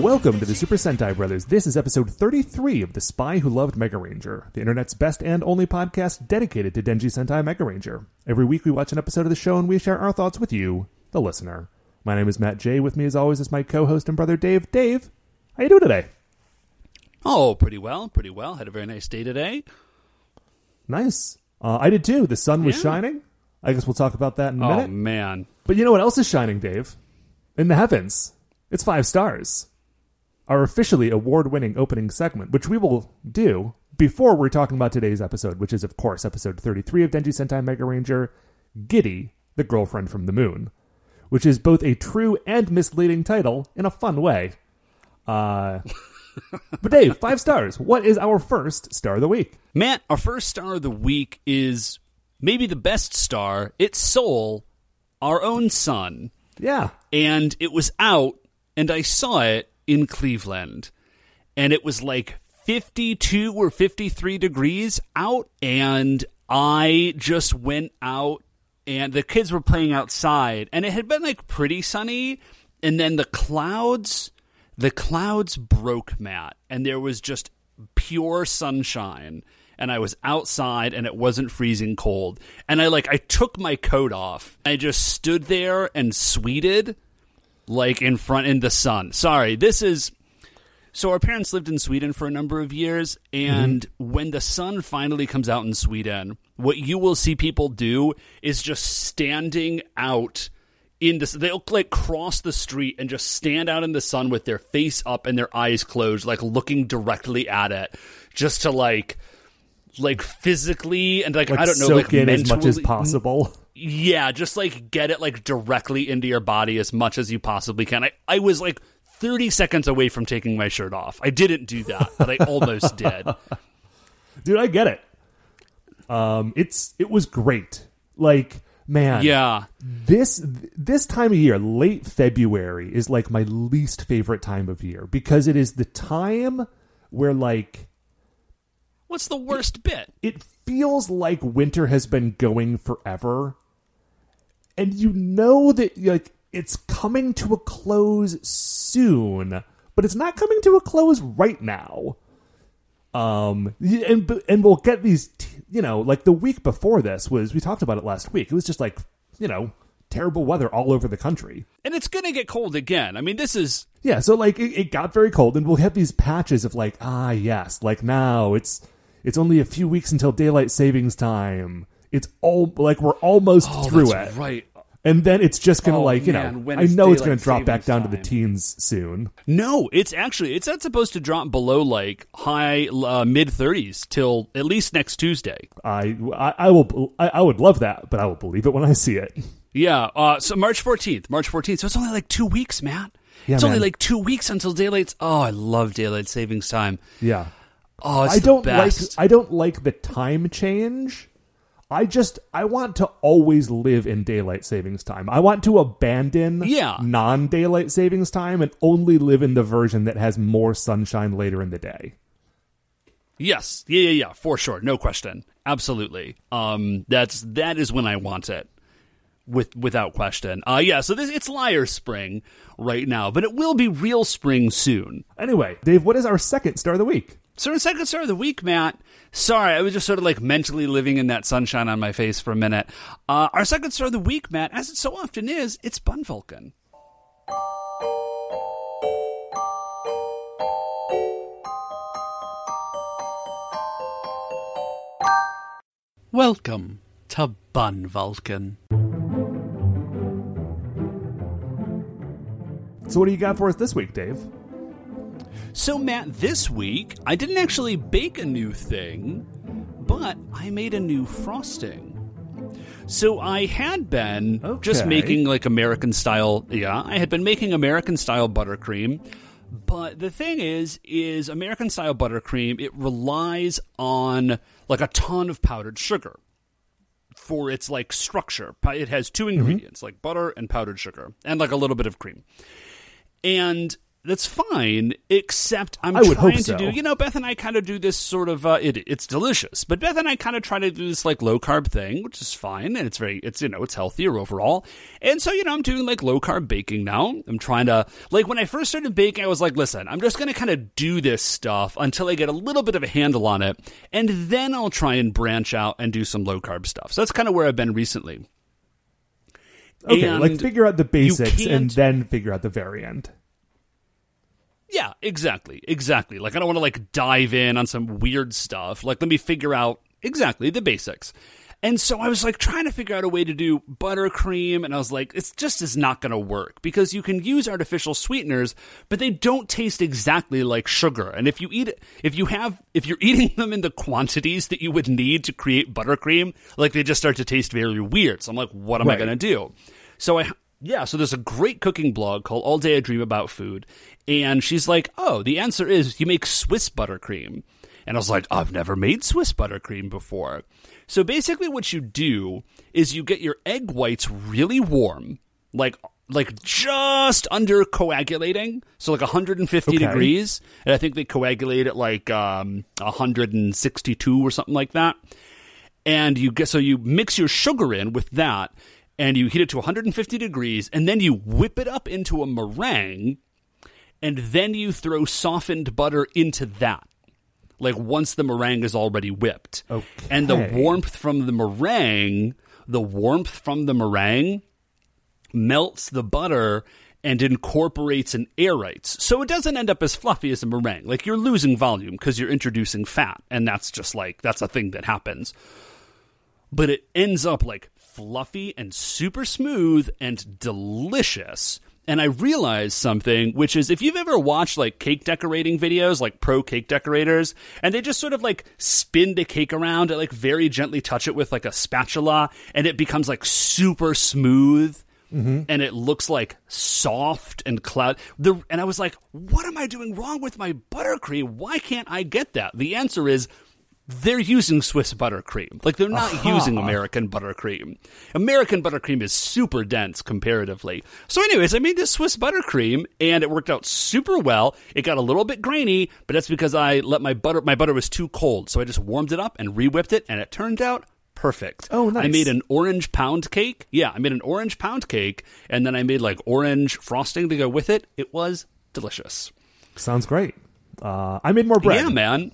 Welcome to the Super Sentai Brothers. This is episode 33 of The Spy Who Loved Mega Ranger, the internet's best and only podcast dedicated to Denji Sentai Mega Ranger. Every week we watch an episode of the show and we share our thoughts with you, the listener. My name is Matt J. With me as always is my co-host and brother Dave. Dave, how you doing today? Oh, pretty well, pretty well. Had a very nice day today. Nice. Uh, I did too. The sun was Yeah. shining. I guess we'll talk about that in a Oh minute. man, But you know what else is shining, Dave? In the heavens. It's five stars. Our officially award winning opening segment, which we will do before we're talking about today's episode, which is, of course, episode 33 of Denji Sentai Mega Ranger Giddy, the Girlfriend from the Moon, which is both a true and misleading title in a fun way. Uh, but, Dave, five stars. What is our first star of the week? Matt. Our first star of the week is maybe the best star. It's Sol, our own sun, Yeah. and it was out, and I saw it in Cleveland, and it was like fifty-two or fifty-three degrees out, and I just went out, and the kids were playing outside, and it had been like pretty sunny, and then the clouds. The clouds broke, Matt, and there was just pure sunshine. And I was outside and it wasn't freezing cold. And I like I took my coat off. I just stood there and sweated like in front in the sun. Sorry, this is so our parents lived in Sweden for a number of years, and mm-hmm. when the sun finally comes out in Sweden, what you will see people do is just standing out in this. They'll like cross the street and just stand out in the sun with their face up and their eyes closed, like looking directly at it, just to like, like physically and like, Like I don't know, soak like in as much as mentally- possible. Yeah, just like get it like directly into your body as much as you possibly can. I, I was like 30 seconds away from taking my shirt off. I didn't do that, but I almost did. dude i get it um it's it was great like man Yeah. this this time of year late february is like my least favorite time of year because it is the time where like What's the worst bit? it feels like winter has been going forever and you know that like it's coming to a close soon but it's not coming to a close right now um and and we'll get these t- you know like the week before this was we talked about it last week it was just like you know terrible weather all over the country And it's going to get cold again. I mean, this is yeah, so like it, it got very cold, and we'll have these patches of like, ah, yes, like now it's it's only a few weeks until daylight savings time. It's all like we're almost through Oh, that's it, right. and then it's just gonna Oh, like you man, know, I know it's gonna drop back down to the teens soon. No, it's actually it's not supposed to drop below like high uh, mid 30s till at least next Tuesday. I I, I will I, I would love that, but I will believe it when I see it. Yeah, uh, so March 14th, March 14th. So it's only like 2 weeks, Matt. Yeah, it's only like 2 weeks until daylight's Oh, I love daylight savings time. Yeah, Oh, it's I don't like. I don't like the time change. I just I want to always live in daylight savings time. I want to abandon Yeah. non daylight savings time and only live in the version that has more sunshine later in the day. Yes, yeah, yeah, yeah, for sure, no question, absolutely. Um, that's that is when I want it, with without question. Uh, yeah. So this it's liar spring right now, but it will be real spring soon. Anyway, Dave, what is our second star of the week? So, in second star of the week, Matt. Sorry, I was just sort of like mentally living in that sunshine on my face for a minute. Uh, our second star of the week, Matt, as it so often is, it's Bun Vulcan. Welcome to Bun Vulcan. So, what do you got for us this week, Dave? So, Matt, this week I didn't actually bake a new thing, but I made a new frosting. So I had been just making like American style. Yeah, I had been making American style buttercream. But the thing is, is American style buttercream, it relies on like a ton of powdered sugar for its like structure. It has two mm-hmm. ingredients, like butter and powdered sugar, and like a little bit of cream. And that's fine, except I'm I trying to so. do, you know, Beth and I kind of do this sort of, uh, it, it's delicious, but Beth and I kind of try to do this like low carb thing, which is fine, and it's very, it's, you know, it's healthier overall. And so, you know, I'm doing like low carb baking now. I'm trying to, like, when I first started baking, I was like, listen, I'm just going to kind of do this stuff until I get a little bit of a handle on it, and then I'll try and branch out and do some low carb stuff. So that's kind of where I've been recently. Okay, And like figure out the basics and then figure out the very end. Yeah, exactly. Exactly. Like I don't want to like dive in on some weird stuff. Like let me figure out exactly the basics. And so I was like trying to figure out a way to do buttercream and I was like it's just is not going to work because you can use artificial sweeteners but they don't taste exactly like sugar. And if you eat it if you have if you're eating them in the quantities that you would need to create buttercream, like they just start to taste very weird. So I'm like what am I going to do? So I yeah, so there's a great cooking blog called All Day I Dream About Food, and she's like, "Oh, the answer is you make Swiss buttercream." And I was like, "I've never made Swiss buttercream before." So basically what you do is you get your egg whites really warm, like like just under coagulating, so like 150 Okay. degrees, and I think they coagulate at like um 162 or something like that and you get so you mix your sugar in with that and you heat it to 150 degrees and then you whip it up into a meringue and then you throw softened butter into that like once the meringue is already whipped and the warmth from the meringue the warmth from the meringue melts the butter and incorporates and aerates. So it doesn't end up as fluffy as a meringue. Like you're losing volume because you're introducing fat, and that's just like that's a thing that happens. But it ends up like fluffy and super smooth and delicious. And I realized something, which is if you've ever watched like cake decorating videos, like pro cake decorators, and they just sort of like spin the cake around and like very gently touch it with like a spatula, and it becomes like super smooth mm-hmm. and it looks like soft and cloud. The and I was like, what am I doing wrong with my buttercream? Why can't I get that? The answer is they're using Swiss buttercream. Like they're not using American buttercream. American buttercream is super dense comparatively. So, anyways, I made this Swiss buttercream and it worked out super well. It got a little bit grainy, but that's because I let my butter my butter was too cold, so I just warmed it up and re-whipped it, and it turned out perfect. Oh, nice. I made an orange pound cake. Yeah, I made an orange pound cake, and then I made like orange frosting to go with it. It was delicious. Sounds great. Uh, I made more bread. Yeah, man.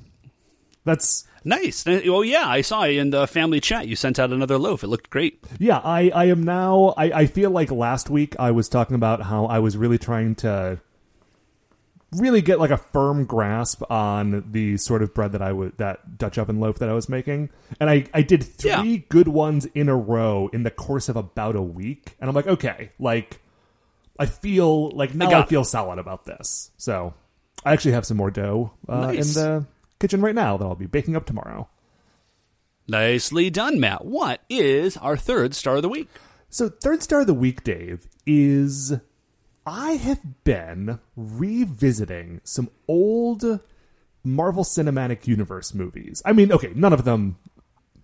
That's Nice. Oh yeah, I saw in the family chat you sent out another loaf. It looked great. yeah. I I am now. I I feel like last week I was talking about how I was really trying to really get like a firm grasp on the sort of bread that I would that Dutch oven loaf that I was making, and I I did three Yeah. good ones in a row in the course of about a week, and I'm like, okay, like I feel like now I, it. feel solid about this. So I actually have some more dough uh, Nice. in the kitchen right now that I'll be baking up tomorrow. Nicely done, Matt. What is our third star of the week? So, third star of the week, Dave, is I have been revisiting some old Marvel Cinematic Universe movies. I mean, okay, none of them.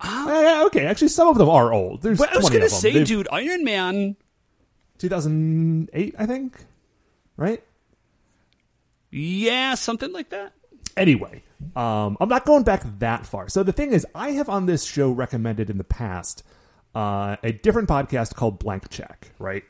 Eh, okay, actually, some of them are old. There's But I was gonna say, They've- dude, Iron Man. 2008, I think. Right? Yeah, something like that. Anyway, um, I'm not going back that far. So the thing is, I have on this show recommended in the past uh, a different podcast called Blank Check, right?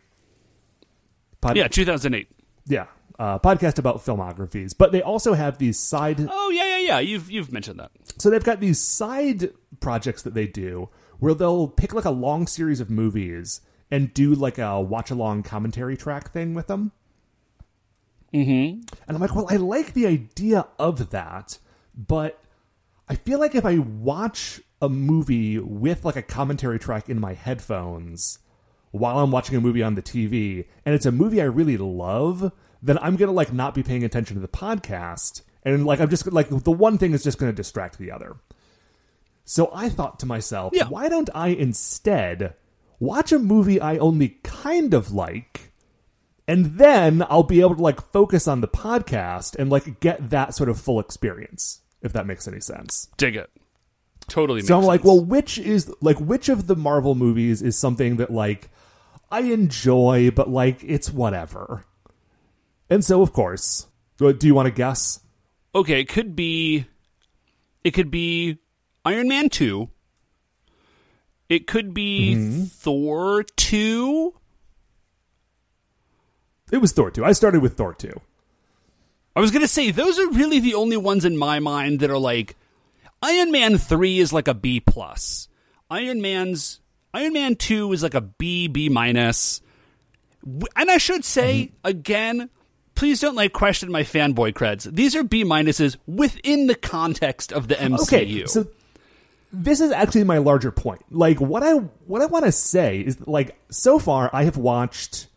Pod- Yeah, 2008. yeah, uh, podcast about filmographies. But they also have these side. Oh yeah, yeah, yeah. You've you've mentioned that. So they've got these side projects that they do where they'll pick like a long series of movies and do like a watch along commentary track thing with them. Mm-hmm. And I'm like, well, I like the idea of that, but I feel like if I watch a movie with like a commentary track in my headphones while I'm watching a movie on the TV, and it's a movie I really love, then I'm gonna like not be paying attention to the podcast, and like I'm just like the one thing is just gonna distract the other. So I thought to myself, Yeah. why don't I instead watch a movie I only kind of like? And then I'll be able to like focus on the podcast and like get that sort of full experience, if that makes any sense. Dig it. Totally. So I'm makes like, sense. well, which is like which of the Marvel movies is something that like I enjoy, but like it's whatever. And so, of course, do you want to guess? Okay, it could be it could be Iron Man 2. It could be Mm-hmm. Thor 2. It was Thor 2. I started with Thor 2. I was going to say those are really the only ones in my mind that are like Iron Man 3 is like a B plus. Iron Man's Iron Man 2 is like a B B minus. And I should say Mm-hmm. again, please don't like question my fanboy creds. These are B minuses within the context of the MCU. Okay, so this is actually my larger point. Like what I what I want to say is that, like so far I have watched.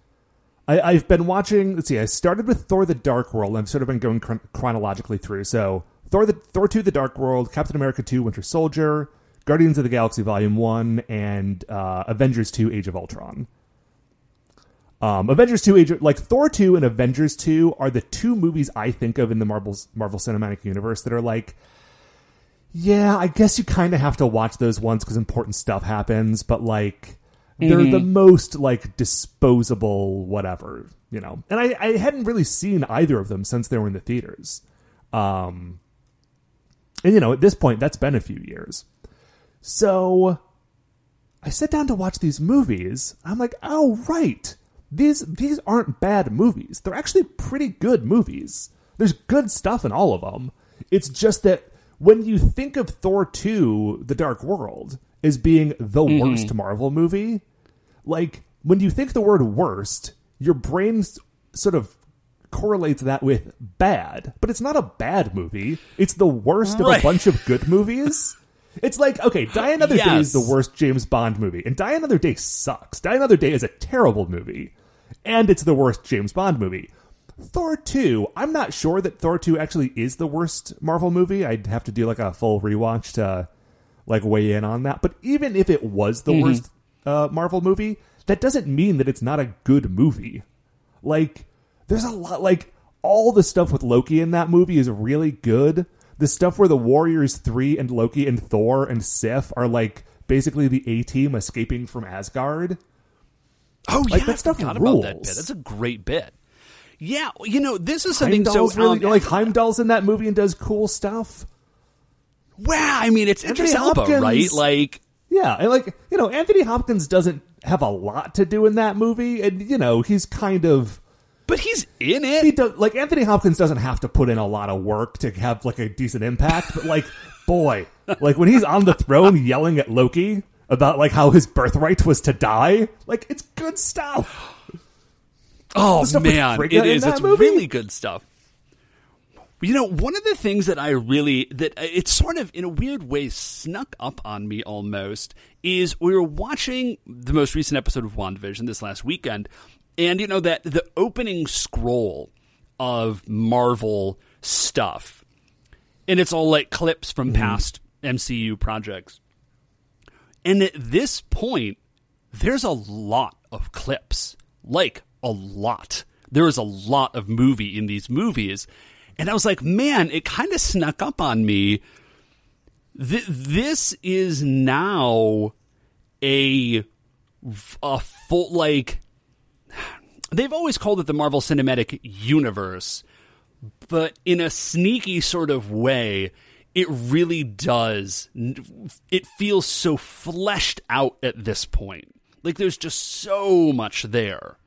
I, I've been watching. Let's see. I started with Thor: The Dark World. I've sort of been going chron- chronologically through. So Thor: The Thor Two: The Dark World, Captain America Two: Winter Soldier, Guardians of the Galaxy Volume One, and uh, Avengers Two: Age of Ultron. Um, Avengers 2 Age of, like Thor 2 and Avengers 2 are the two movies I think of in the Marvel's Marvel Cinematic Universe that are like yeah, I guess you kind of have to watch those ones cuz important stuff happens, but like they're the most like disposable whatever, you know. And I I hadn't really seen either of them since they were in the theaters. Um and you know, at this point that's been a few years. So I sit down to watch these movies. I'm like, oh right, these these aren't bad movies. They're actually pretty good movies. There's good stuff in all of them. It's just that when you think of Thor 2: The Dark World as being the mm-hmm. worst Marvel movie, like when you think the word worst, your brain sort of correlates that with bad, but it's not a bad movie. It's the worst of a bunch of good movies. It's like, okay, Die Another Day is the worst James Bond movie, and Die Another Day sucks. Die Another Day is a terrible movie, and it's the worst James Bond movie. Thor 2, I'm not sure that Thor 2 actually is the worst Marvel movie. I'd have to do like a full rewatch to like weigh in on that. But even if it was the worst uh, Marvel movie, that doesn't mean that it's not a good movie. Like, there's a lot, like, all the stuff with Loki in that movie is really good. The stuff where the Warriors 3 and Loki and Thor and Sif are like basically the A team escaping from Asgard. Oh Like, yeah, that I stuff forgot about that rules. bit. That's a great bit. Yeah, you know, this is something so really, um, like Heimdall's in that movie and does cool stuff. Wow. I mean, it's Anthony Idris Elba, Hopkins- right? Like, Yeah, and like you know, Anthony Hopkins doesn't have a lot to do in that movie, and you know, he's kind of but he's in it. he does like Anthony Hopkins doesn't have to put in a lot of work to have like a decent impact, but like boy, like when he's on the throne yelling at Loki about like how his birthright was to die, like it's good stuff. Oh stuff man, it is. It's movie? really good stuff. You know, one of the things that I really that it's sort of in a weird way snuck up on me almost is we were watching the most recent episode of WandaVision this last weekend, and you know that the opening scroll of Marvel stuff, and it's all like clips from mm-hmm. past MCU projects. And at this point, there's a lot of clips. Like, a lot. There is a lot of movie in these movies. And I was like, man, it kind of snuck up on me. Th- this is now a, a full, like, they've always called it the Marvel Cinematic Universe, but in a sneaky sort of way, it really does. It feels so fleshed out at this point. Like there's just so much there.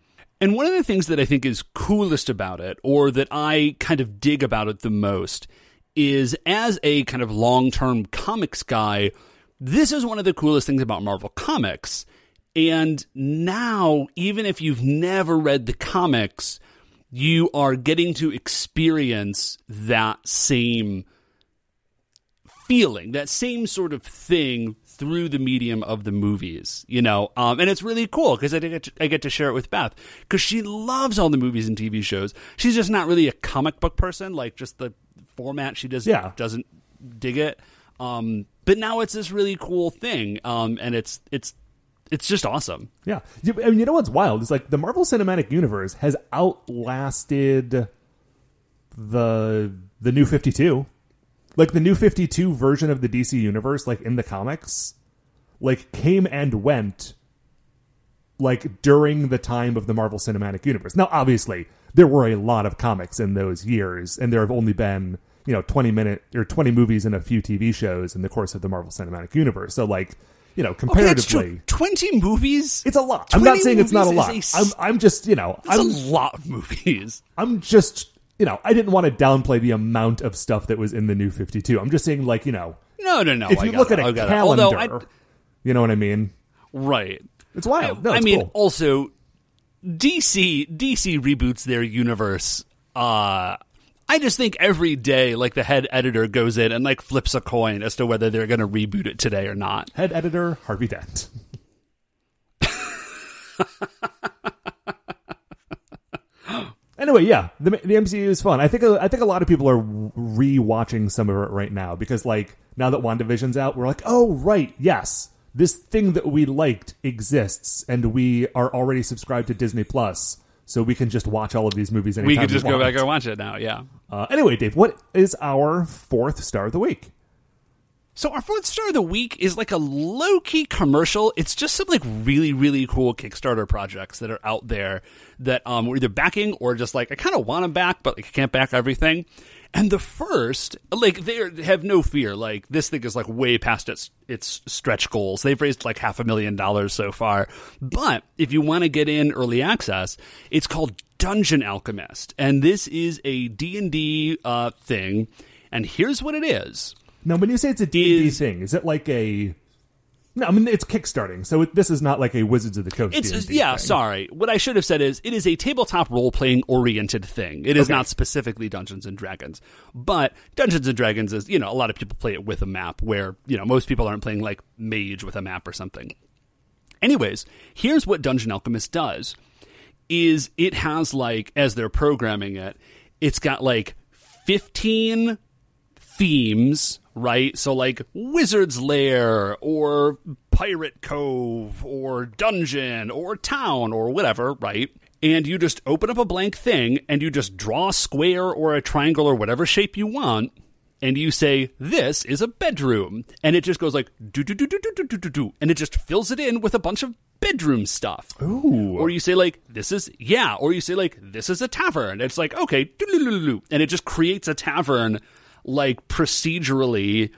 And one of the things that I think is coolest about it, or that I kind of dig about it the most, is as a kind of long term comics guy, this is one of the coolest things about Marvel Comics. And now, even if you've never read the comics, you are getting to experience that same feeling, that same sort of thing through the medium of the movies, you know, um, and it's really cool because I get to, I get to share it with Beth because she loves all the movies and TV shows. She's just not really a comic book person, like just the format. She just Yeah. doesn't dig it. Um, but now it's this really cool thing, um, and it's it's it's just awesome. Yeah, You- I mean, you know what's wild? It's like the Marvel Cinematic Universe has outlasted the the New Fifty Two, like the New Fifty Two version of the DC universe, like in the comics, like came and went like during the time of the Marvel Cinematic Universe. Now, obviously, there were a lot of comics in those years, and there have only been you know twenty minute or twenty movies and a few TV shows in the course of the Marvel Cinematic Universe. So, like you know, Okay, comparatively, true. Twenty movies. it's a lot. I'm not saying it's not a lot. a I'm I'm just you know That's I'm a lot of movies. I'm just you know I didn't want to downplay the amount of stuff that was in the new Fifty Two. I'm just saying like you know No, no, no. if you look it, at a calendar, Although I, you know what I mean. right. It's wild. No, I it's mean, cool. also DC DC reboots their universe. Uh I just think every day, like the head editor goes in and like flips a coin as to whether they're going to reboot it today or not. Head editor Harvey Dent. anyway, yeah, the the MCU is fun. I think I think a lot of people are rewatching some of it right now because like now that WandaVision's out, we're like, oh right, yes, this thing that we liked exists, and we are already subscribed to Disney Plus, so we can just watch all of these movies anytime We could just go want. back and watch it now. Yeah. Uh, anyway, Dave, what is our fourth star of the week? So our fourth star of the week is like a low key commercial. It's just some like really really cool Kickstarter projects that are out there that um we're either backing or just like I kind of want to back, but like, I can't back everything. And the first, like they have no fear. Like this thing is like way past its its stretch goals. They've raised like half a million dollars so far. But if you want to get in early access, it's called Dungeon Alchemist, and this is a D and D uh, thing. And here's what it is. Now, when you say it's a D&D Is- thing, is it like a... No, I mean, it's kickstarting, so it, this is not like a Wizards of the Coast It's yeah. thing. Sorry, what I should have said is it is a tabletop role playing oriented thing. It is Okay. not specifically Dungeons and Dragons, but Dungeons and Dragons is you know a lot of people play it with a map where you know most people aren't playing like Mage with a map or something. Anyways, here's what Dungeon Alchemist does: is it has like as they're programming it, it's got like fifteen themes, right? So like Wizard's Lair or Pirate Cove or Dungeon or Town or whatever, right? And you just open up a blank thing and you just draw a square or a triangle or whatever shape you want. And you say, this is a bedroom. And it just goes like, do, do, do, do, do, do, do, do, do. And it just fills it in with a bunch of bedroom stuff. Ooh. Or you say like this is yeah, or you say like this is a tavern. It's like okay, and it just creates a tavern like procedurally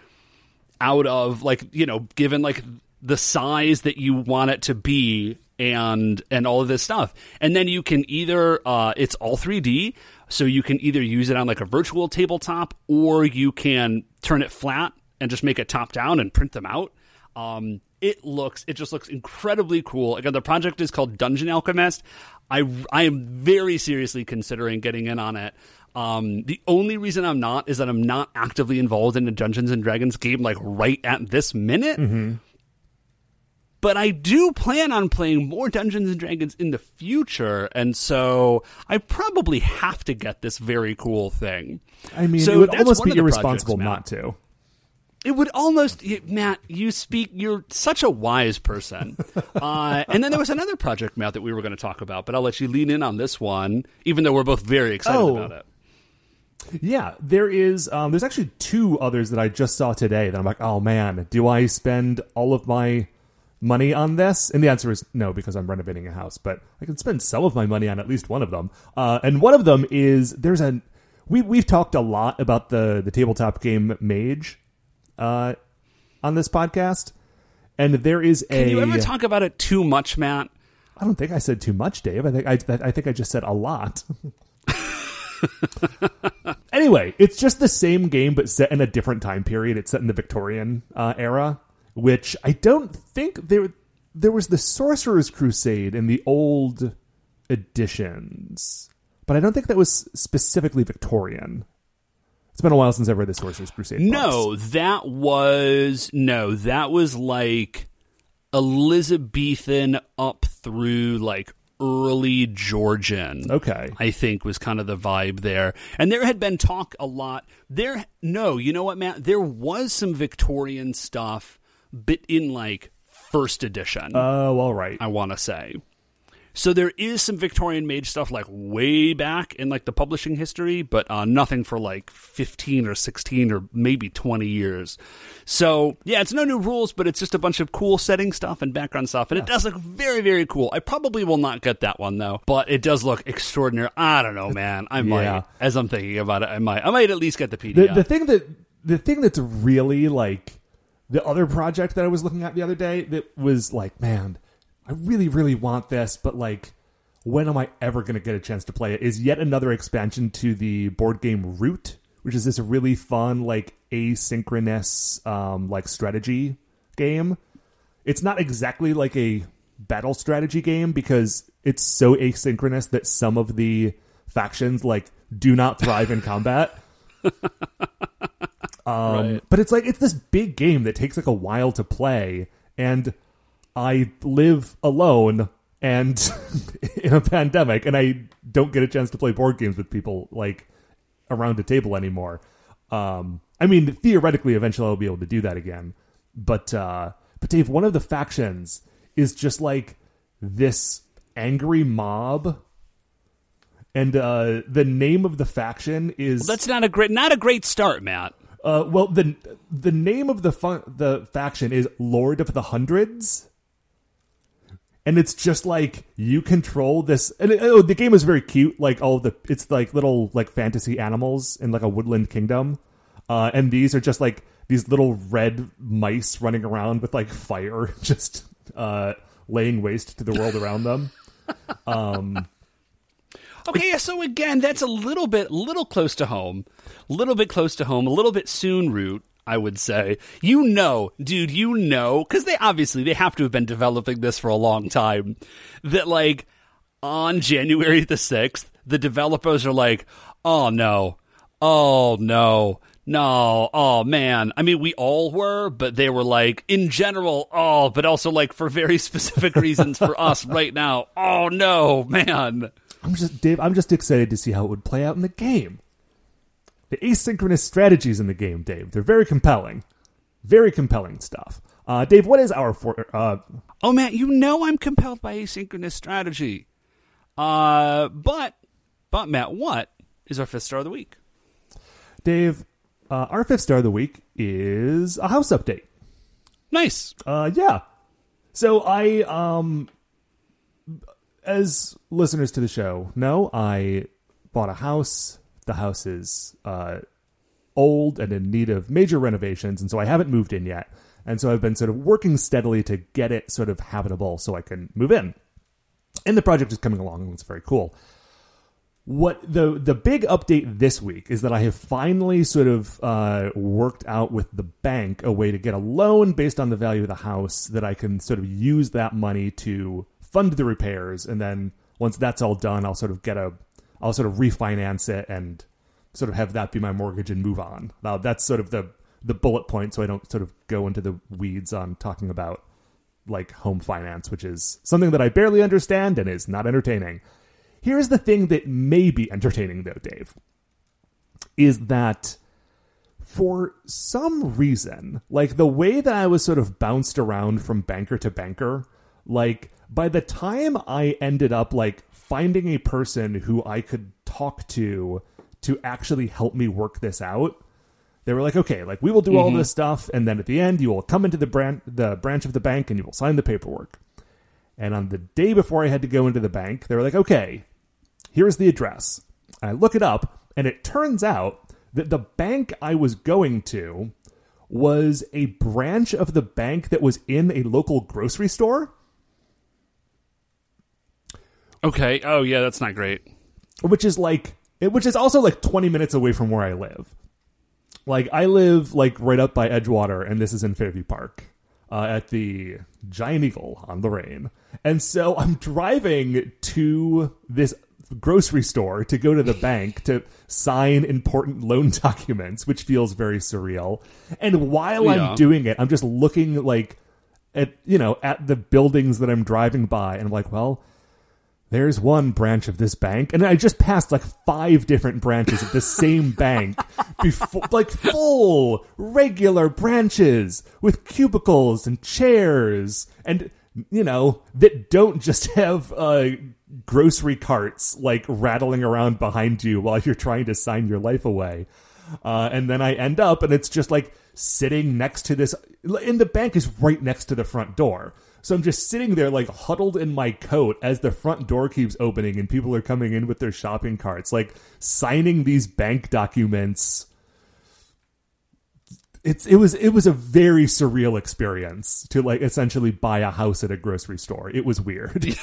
out of like you know given like the size that you want it to be and and all of this stuff. And then you can either uh it's all 3d so you can either use it on like a virtual tabletop or you can turn it flat and just make it top down and print them out. Um it looks it just looks incredibly cool. Again the project is called dungeon alchemist. I i am very seriously considering getting in on it um, the only reason I'm not is that I'm not actively involved in a Dungeons and Dragons game like right at this minute. But I do plan on playing more Dungeons and Dragons in the future, and so I probably have to get this very cool thing. I mean, So it would almost be irresponsible projects, not to. It would almost, Matt. You speak. You're such a wise person. uh, and then there was another project, Matt, that we were going to talk about, but I'll let you lean in on this one, even though we're both very excited Oh. about it. Yeah, there is. Um, there's actually two others that I just saw today that I'm like, oh man, do I spend all of my money on this? And the answer is no, because I'm renovating a house. But I can spend some of my money on at least one of them. Uh, and one of them is there's a we we've talked a lot about the the tabletop game Mage uh, on this podcast, and there is a. Can you ever talk about it too much, Matt? I don't think I said too much, Dave. I think I, I think I just said a lot. anyway, it's just the same game, but set in a different time period. It's set in the Victorian uh, era, which I don't think there there was the Sorcerer's Crusade in the old editions, but I don't think that was specifically Victorian. It's been a while since I've read the Sorcerer's Crusade. books. No, that was no, that was like Elizabethan up through like early Georgian. Okay. I think was kind of the vibe there. And there had been talk a lot. There no, you know what, Matt? There was some Victorian stuff but in like first edition. Oh, all right. I want to say. So there is some Victorian mage stuff like way back in like the publishing history, but uh, nothing for like 15 or 16 or maybe 20 years. So yeah, it's no new rules, but it's just a bunch of cool setting stuff and background stuff, and it does look very very cool. I probably will not get that one though, but it does look extraordinary. I don't know, man. I might, Yeah. as I'm thinking about it, I might, I might at least get the the, PDF. the thing that the thing that's really like the other project that I was looking at the other day that was like, man, I really, really want this, but like, when am I ever going to get a chance to play it? Is yet another expansion to the board game Root, which is this really fun, like asynchronous, um, like strategy game. It's not exactly like a battle strategy game because it's so asynchronous that some of the factions like do not thrive in combat. Um, Right. But it's like it's this big game that takes like a while to play, and I live alone and in a pandemic, and I don't get a chance to play board games with people like around a table anymore. Um, I mean, theoretically, eventually I'll be able to do that again. But uh, but Dave, one of the factions is just like this angry mob. And uh, the name of the faction is That's not a great, not a great start, Matt. uh, well, the the name of the fun, the faction is Lord of the Hundreds, and it's just like you control this. And it, oh, the game is very cute. Like all the, it's like little like fantasy animals in like a woodland kingdom, uh, and these are just like these little red mice running around with like fire, just uh, laying waste to the world around them. um, Okay, so again, that's a little bit, little close to home, a little bit close to home, a little bit soon Root, I would say. You know, dude, you know, because they obviously they have to have been developing this for a long time. That like on January the sixth, the developers are like, oh no, oh no. No, oh man. I mean, we all were, but they were like, in general, oh, but also like for very specific reasons for us right now. Oh no, man. I'm just Dave. I'm just excited to see how it would play out in the game. The asynchronous strategies in the game, Dave, they're very compelling, very compelling stuff. Uh, Dave, what is our for? Uh, Oh, Matt, you know I'm compelled by asynchronous strategy. Uh, but, but Matt, what is our fifth star of the week? Dave, uh, our fifth star of the week is a house update. Nice. Uh, yeah. So I, um, as listeners to the show know, I bought a house. The house is uh, old and in need of major renovations, and so I haven't moved in yet. And so I've been sort of working steadily to get it sort of habitable so I can move in. And the project is coming along, and it's very cool. What the the big update this week is that I have finally sort of uh, worked out with the bank a way to get a loan based on the value of the house that I can sort of use that money to fund the repairs, and then once that's all done, I'll sort of get a I'll sort of refinance it and sort of have that be my mortgage and move on. Now that's sort of the the bullet point, so I don't sort of go into the weeds on talking about like home finance, which is something that I barely understand and is not entertaining. Here's the thing that may be entertaining, though, Dave, is that for some reason, like the way that I was sort of bounced around from banker to banker, like by the time I ended up like finding a person who I could talk to to actually help me work this out, they were like, okay, like we will do all mm-hmm. this stuff, and then at the end, you will come into the branch, the branch of the bank, and you will sign the paperwork. And on the day before I had to go into the bank, they were like, okay, here's the address. I look it up, and it turns out that the bank I was going to was a branch of the bank that was in a local grocery store, Okay. Oh, yeah, that's not great. which is like, which is also like 20 minutes away from where I live. Like, I live like right up by Edgewater, and this is in Fairview Park. Uh, at the Giant Eagle on the Rain. And so I'm driving to this grocery store to go to the bank to sign important loan documents, which feels very surreal. And while Yeah. I'm doing it, I'm just looking like at you know at the buildings that I'm driving by, and I'm like, well, there's one branch of this bank, and I just passed like five different branches of the same bank before, like full regular branches with cubicles and chairs, and you know, that don't just have uh, grocery carts like rattling around behind you while you're trying to sign your life away. Uh, and then I end up, and it's just like sitting next to this. And the bank is right next to the front door. So I'm just sitting there, like huddled in my coat as the front door keeps opening and people are coming in with their shopping carts, like signing these bank documents. It's it was it was a very surreal experience to like essentially buy a house at a grocery store. It was weird.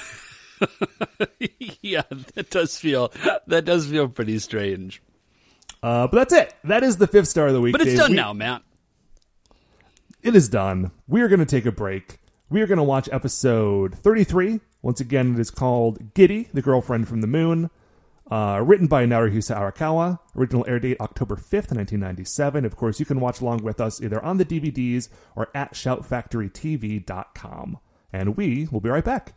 yeah, that does feel that does feel pretty strange. Uh, but that's it. That is the fifth star of the week. But it's Dave. done We- now, Matt. It is done. We are going to take a break. We are going to watch episode 33. Once again, it is called Giddy, the Girlfriend from the Moon. Uh, written by Naruhisa Arakawa. Original air date October 5th, 1997. Of course, you can watch along with us either on the DVDs or at shoutfactorytv.com. And we will be right back.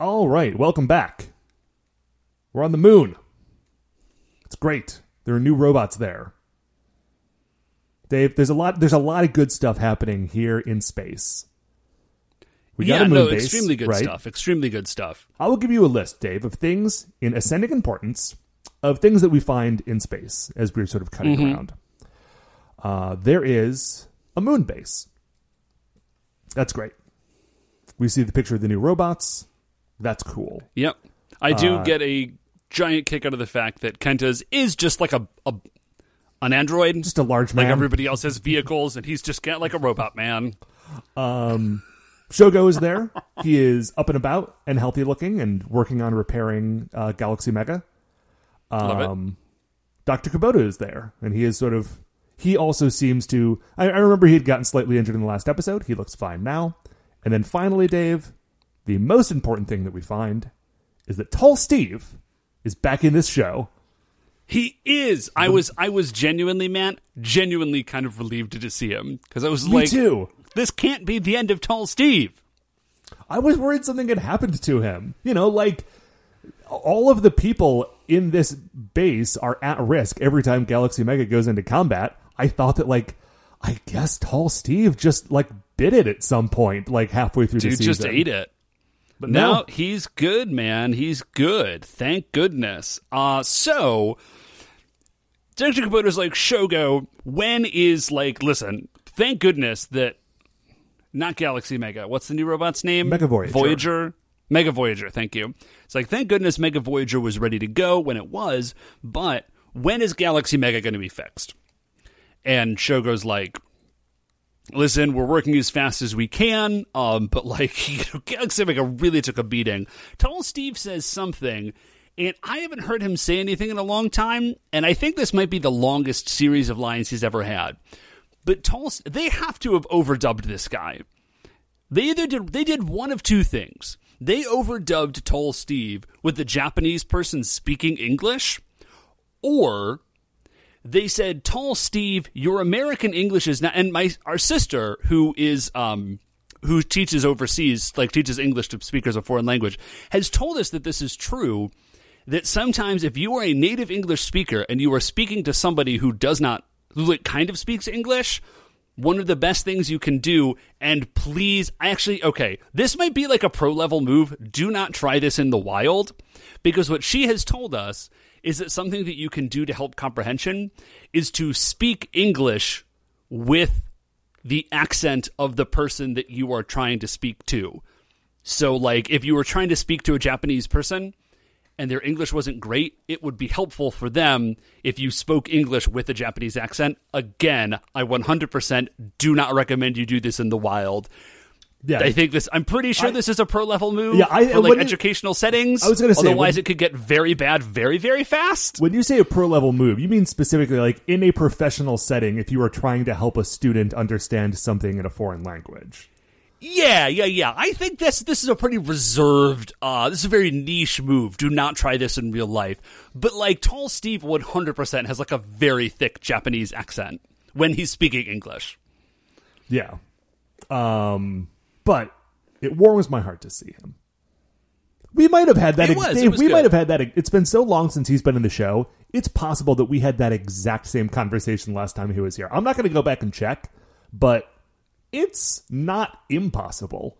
All right, welcome back. We're on the moon. It's great. There are new robots there. Dave, there's a lot there's a lot of good stuff happening here in space. We got yeah, a moon no, base, extremely good right? stuff. Extremely good stuff. I will give you a list, Dave, of things in ascending importance of things that we find in space as we're sort of cutting Mm-hmm. around. Uh, there is a moon base. That's great. We see the picture of the new robots. That's cool. Yep. I do Uh, get a giant kick out of the fact that Kenta's is just like a, a an android, Just a large man. like everybody else has vehicles, and he's just like a robot man. Shogo is there. he is up and about and healthy looking and working on repairing uh, Galaxy Mega. Um, Dr. Kubota is there, and he is sort of. He also seems to. I, I remember he had gotten slightly injured in the last episode. He looks fine now. And then finally, Dave, the most important thing that we find is that Tall Steve is back in this show. He is. I was. I was genuinely, man, genuinely kind of relieved to see him because I was Me like, too. this can't be the end of Tall Steve. I was worried something had happened to him. You know, like all of the people in this base are at risk every time Galaxy Mega goes into combat. I thought that like I guess Tall Steve just like bit it at some point, like halfway through the Dude season. just ate it. But No, no, he's good, man. He's good. Thank goodness. Uh so Dr. Kubota's like, Shogo, when is like listen, thank goodness that not Galaxy Mega. What's the new robot's name? Mega Voyager. Voyager. Mega Voyager, thank you. It's like thank goodness Mega Voyager was ready to go when it was, but when is Galaxy Mega going to be fixed? And Shogo's like, listen, we're working as fast as we can, um, but like, you know, Galaxy really took a beating. Tall Steve says something, and I haven't heard him say anything in a long time, and I think this might be the longest series of lines he's ever had. But Tall, they have to have overdubbed this guy. They either did they did one of two things. They overdubbed Tall Steve with the Japanese person speaking English, or they said, "Tall Steve, your American English is not." And my our sister, who is um, who teaches overseas, like teaches English to speakers of foreign language, has told us that this is true. That sometimes, if you are a native English speaker and you are speaking to somebody who does not, who kind of speaks English, one of the best things you can do, and please, actually, okay, this might be like a pro level move. Do not try this in the wild, because what she has told us is that something that you can do to help comprehension is to speak English with the accent of the person that you are trying to speak to. So, like, if you were trying to speak to a Japanese person and their English wasn't great, it would be helpful for them if you spoke English with a Japanese accent. Again, I 100% do not recommend you do this in the wild. Yeah, I think this. I'm pretty sure I- this is a pro level move Yeah, I- for like it- educational settings. I was gonna say, otherwise when- it could get very bad, very very fast. when you say a pro level move, you mean specifically like in a professional setting if you are trying to help a student understand something in a foreign language. Yeah, yeah, yeah. I think this this is a pretty reserved. uh This is a very niche move. Do not try this in real life. But like Tall Steve, one hundred percent has like a very thick Japanese accent when he's speaking English. Yeah. Um, but it warms my heart to see him. We might have had that. It was, it was we good. might have had that. It's been so long since he's been in the show. it's possible that we had that exact same conversation last time he was here. I'm not going to go back and check, but it's not impossible.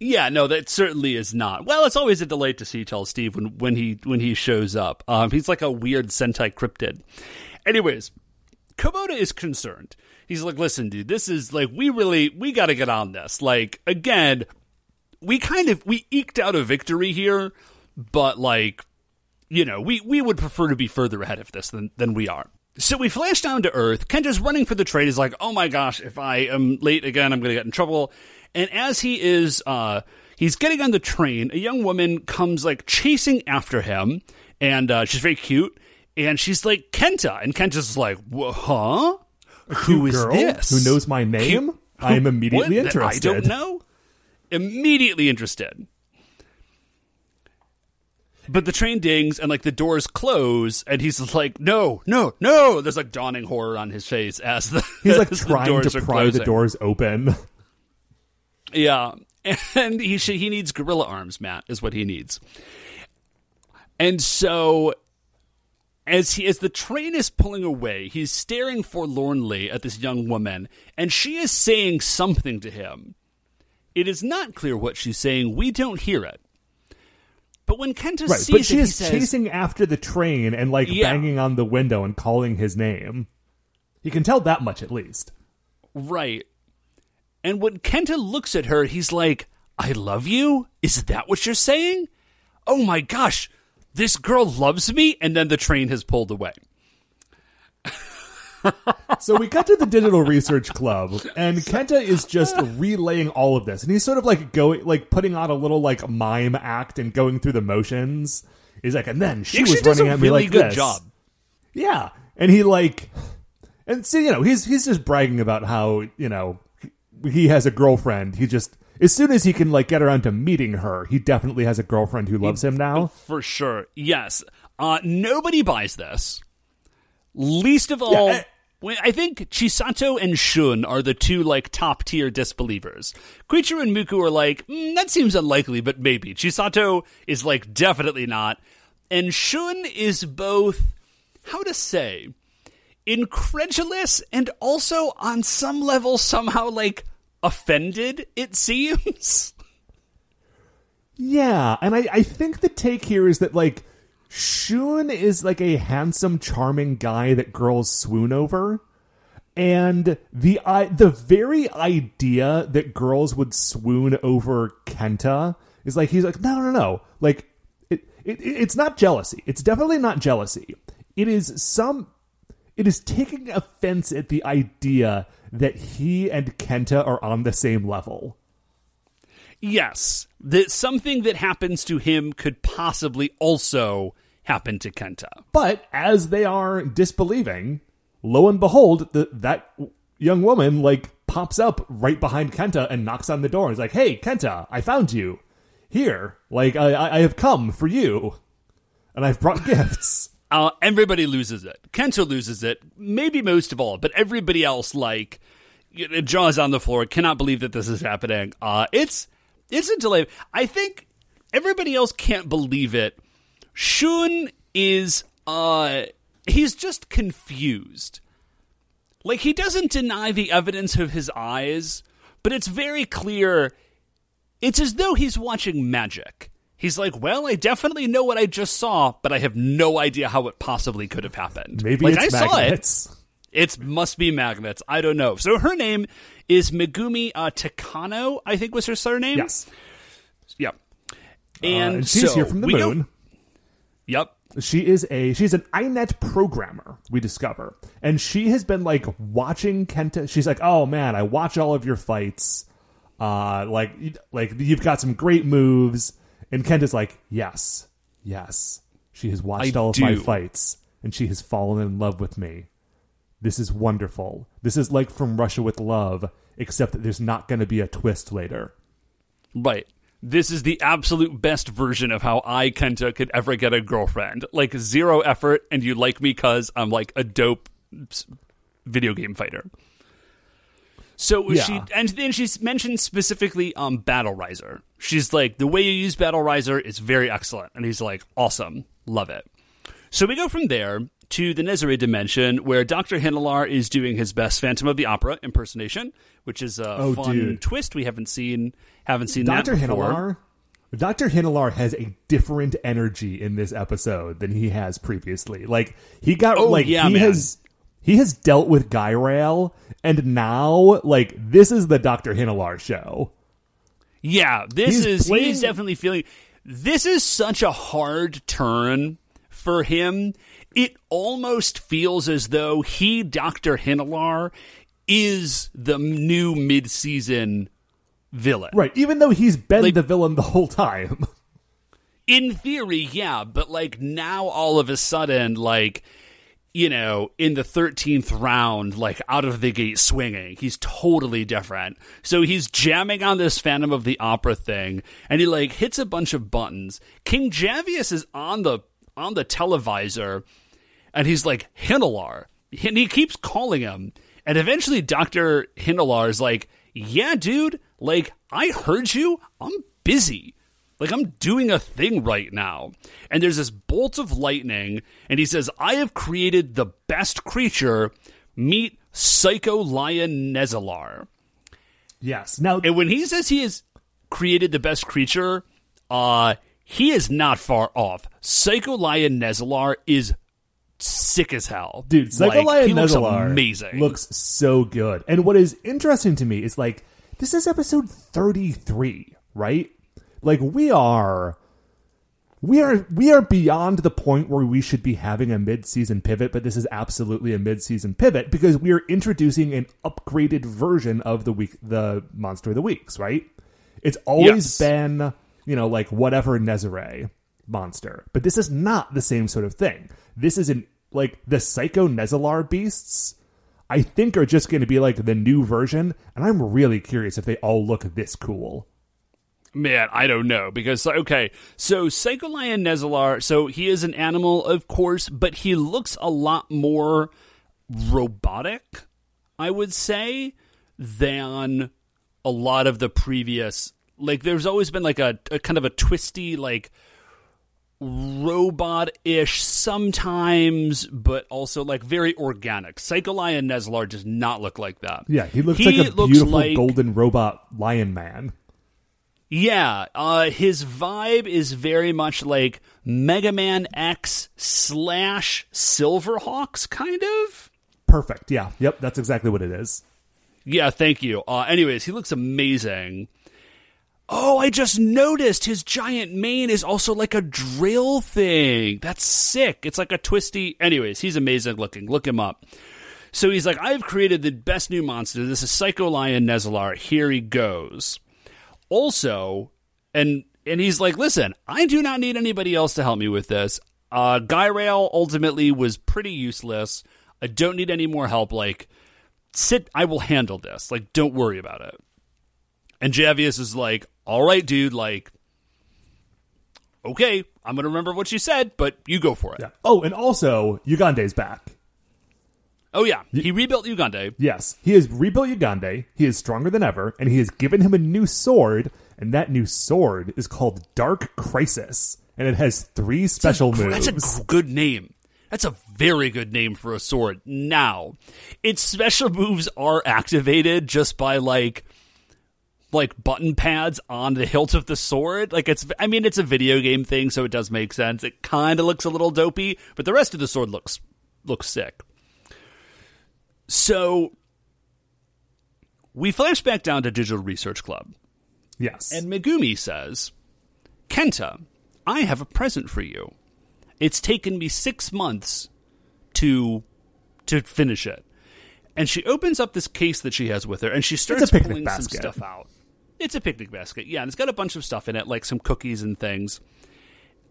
Yeah, no, that certainly is not. Well, it's always a delight to see Tall Steve when, when he when he shows up. Um, he's like a weird Sentai cryptid. Anyways, Kubota is concerned. He's like, "Listen, dude, this is like we really we got to get on this. Like again, we kind of we eked out a victory here, but like you know, we we would prefer to be further ahead of this than than we are." So we flash down to Earth. Kenta's running for the train. He's like, "Oh my gosh, if I am late again, I'm going to get in trouble." And as he is, uh, he's getting on the train. A young woman comes like chasing after him, and uh, she's very cute. And she's like Kenta, and Kenta's like, "Wha- "Huh? Who is girl this? Who knows my name? I am What? immediately I interested. don't know. Immediately interested. But the train dings and like the doors close, and he's like, "No, no, no!" There's like dawning horror on his face as the He's like trying doors to pry the doors open. Yeah, and he he needs gorilla arms. Matt is what he needs. And so, as he as the train is pulling away, he's staring forlornly at this young woman, and she is saying something to him. It is not clear what she's saying. We don't hear it. But when Kenta Right, sees but she it, is says, chasing after the train and like Yeah. banging on the window and calling his name. He can tell that much at least. Right. And when Kenta looks at her, he's like, I love you? Is that what you're saying? Oh my gosh, this girl loves me? And then the train has pulled away. So we got to the Digital Research Club, and Kenta is just relaying all of this, and he's sort of like going, like putting on a little like mime act and going through the motions. He's like, and then she was running a at me really like good this. job. Yeah, and he like, and so you know, he's he's just bragging about how you know he has a girlfriend. He just as soon as he can like get around to meeting her, he definitely has a girlfriend who loves him now. For sure. Yes. Uh, nobody buys this. Least of all. I- I think Chisato and Shun are the two like top tier disbelievers. Koichiro and Muku are like, "Mm, that seems unlikely, but maybe. Chisato is like definitely not, and Shun is both. How to say? incredulous and also on some level somehow like offended it seems Yeah, and I, I think the take here is that like Shun is like a handsome, charming guy that girls swoon over, and the I, the very idea that girls would swoon over Kenta is like he's like no no no like it, it it's not jealousy. It's definitely not jealousy. It is some. It is taking offense at the idea that he and Kenta are on the same level. yes that something that happens to him could possibly also happen to kenta But as they are disbelieving, lo and behold, the, that young woman like pops up right behind Kenta and knocks on the door. It's like, "Hey, Kenta, I found you here. Like, I I have come for you, and I've brought gifts." Uh, everybody loses it. Kenta loses it maybe most of all but everybody else like jaws on the floor cannot believe that this is happening. Uh, it's it's a delay. I think everybody else can't believe it. Shun is uh he's just confused. Like he doesn't deny the evidence of his eyes but it's very clear it's as though he's watching magic. He's like, well, I definitely know what I just saw, but I have no idea how it possibly could have happened. Maybe like, it's I saw it. magnets. It must be magnets. I don't know. So her name is Megumi uh, Takano, I think was her surname. Yes, Yep. Uh, And, and she's so here from the moon. Yep. She is a she's an iNet programmer, we discover. And she has been like watching Kenta. She's like, "Oh man, I watch all of your fights. Uh like like you've got some great moves." And Kenta's like, "Yes. Yes. She has watched I all of my fights and she has fallen in love with me. This is wonderful. This is like from Russia with Love, except that there's not going to be a twist later." Right. This is the absolute best version of how I, Kenta, could ever get a girlfriend. Like, zero effort, and you like me because I'm like a dope video game fighter. So Yeah. she, and then she's mentioned specifically um, Battle Riser. She's like, the way you use Battle Riser is very excellent. And he's like, awesome. Love it. So we go from there to the Nezare dimension, where Doctor Hinelar is doing his best Phantom of the Opera impersonation, which is a Oh, fun dude. twist we haven't seen haven't seen Dr. that before. Hinelar Dr. Hinelar has a different energy in this episode than he has previously. Like he got Oh, like yeah, he man. has he has dealt with Guy Rail and now like this is the Dr. Hinelar show. Yeah, this He's is playing- he's definitely feeling. This is such a hard turn for him. It almost feels as though he, Doctor Hinelar, is the new mid-season villain. Right, even though he's been Like- the villain the whole time. In theory, yeah, but like now, all of a sudden, like you know, in the 13th round, like out of the gate swinging. He's totally different. So he's jamming on this Phantom of the Opera thing and he like hits a bunch of buttons. King Javius is on the on the televisor and he's like Hinelar. And he keeps calling him. And eventually Dr. Hinelar is like, "Yeah, dude, like I heard you. I'm busy." Like I'm doing a thing right now. And there's this bolt of lightning, and he says, I have created the best creature. Meet Psycho Lion Nezalar. yes. Now And when he says he has created the best creature, uh, he is not far off. Psycho Lion Nezalar is sick as hell. Dude, Psycho Like, Lion he looks amazing. looks so good. And what is interesting to me is like this is episode 33, right? Like we are we are we are beyond the point where we should be having a mid-season pivot, but this is absolutely a mid-season pivot because we are introducing an upgraded version of the week the monster of the weeks, right? It's always Yes. been, you know, like whatever Nezare monster. But this is not the same sort of thing. This is an like the Psycho Nezalar beasts I think are just going to be like the new version, and I'm really curious if they all look this cool. Man, I don't know because okay, so Psycho Lion Nezalar, so he is an animal, of course, but he looks a lot more robotic, I would say, than a lot of the previous. Like, there's always been like a, a kind of a twisty, like robot-ish sometimes, but also like very organic. Psycho Lion Nezalar does not look like that. Yeah, he looks He like a looks beautiful like- golden robot lion man. Yeah, uh, his vibe is very much like Mega Man X slash Silverhawks, kind of. Perfect. Yeah. Yep. That's exactly what it is. Yeah, thank you. Uh, anyways, he looks amazing. Oh, I just noticed his giant mane is also like a drill thing. That's sick. It's like a twisty. Anyways, he's amazing looking. Look him up. So he's like, I've created the best new monster. This is Psycho Lion Nezalar. Here he goes. Also, and and he's like, listen, I do not need anybody else to help me with this. Uh, Guy Rail ultimately was pretty useless. I don't need any more help. Like, sit, I will handle this. Like, don't worry about it. And Javius is like, all right, dude, like, okay, I'm going to remember what you said, but you go for it. Yeah. Oh, and also Ugande's back. Oh, yeah. He rebuilt Ugande. Yes, he has rebuilt Ugande. He is stronger than ever, and he has given him a new sword. And that new sword is called Dark Crisis, and it has three special moves. That's a good name. That's a very good name for a sword. Now, its special moves are activated just by like like button pads on the hilt of the sword. Like it's I mean it's a video game thing so it does make sense. It kind of looks a little dopey, but the rest of the sword looks looks sick. So we flash back down to Digital Research Club. yes, And Megumi says, Kenta, I have a present for you. It's taken me six months to to finish it. And she opens up this case that she has with her and she starts pulling some stuff out. It's a picnic basket, yeah, and it's got a bunch of stuff in it, like some cookies and things.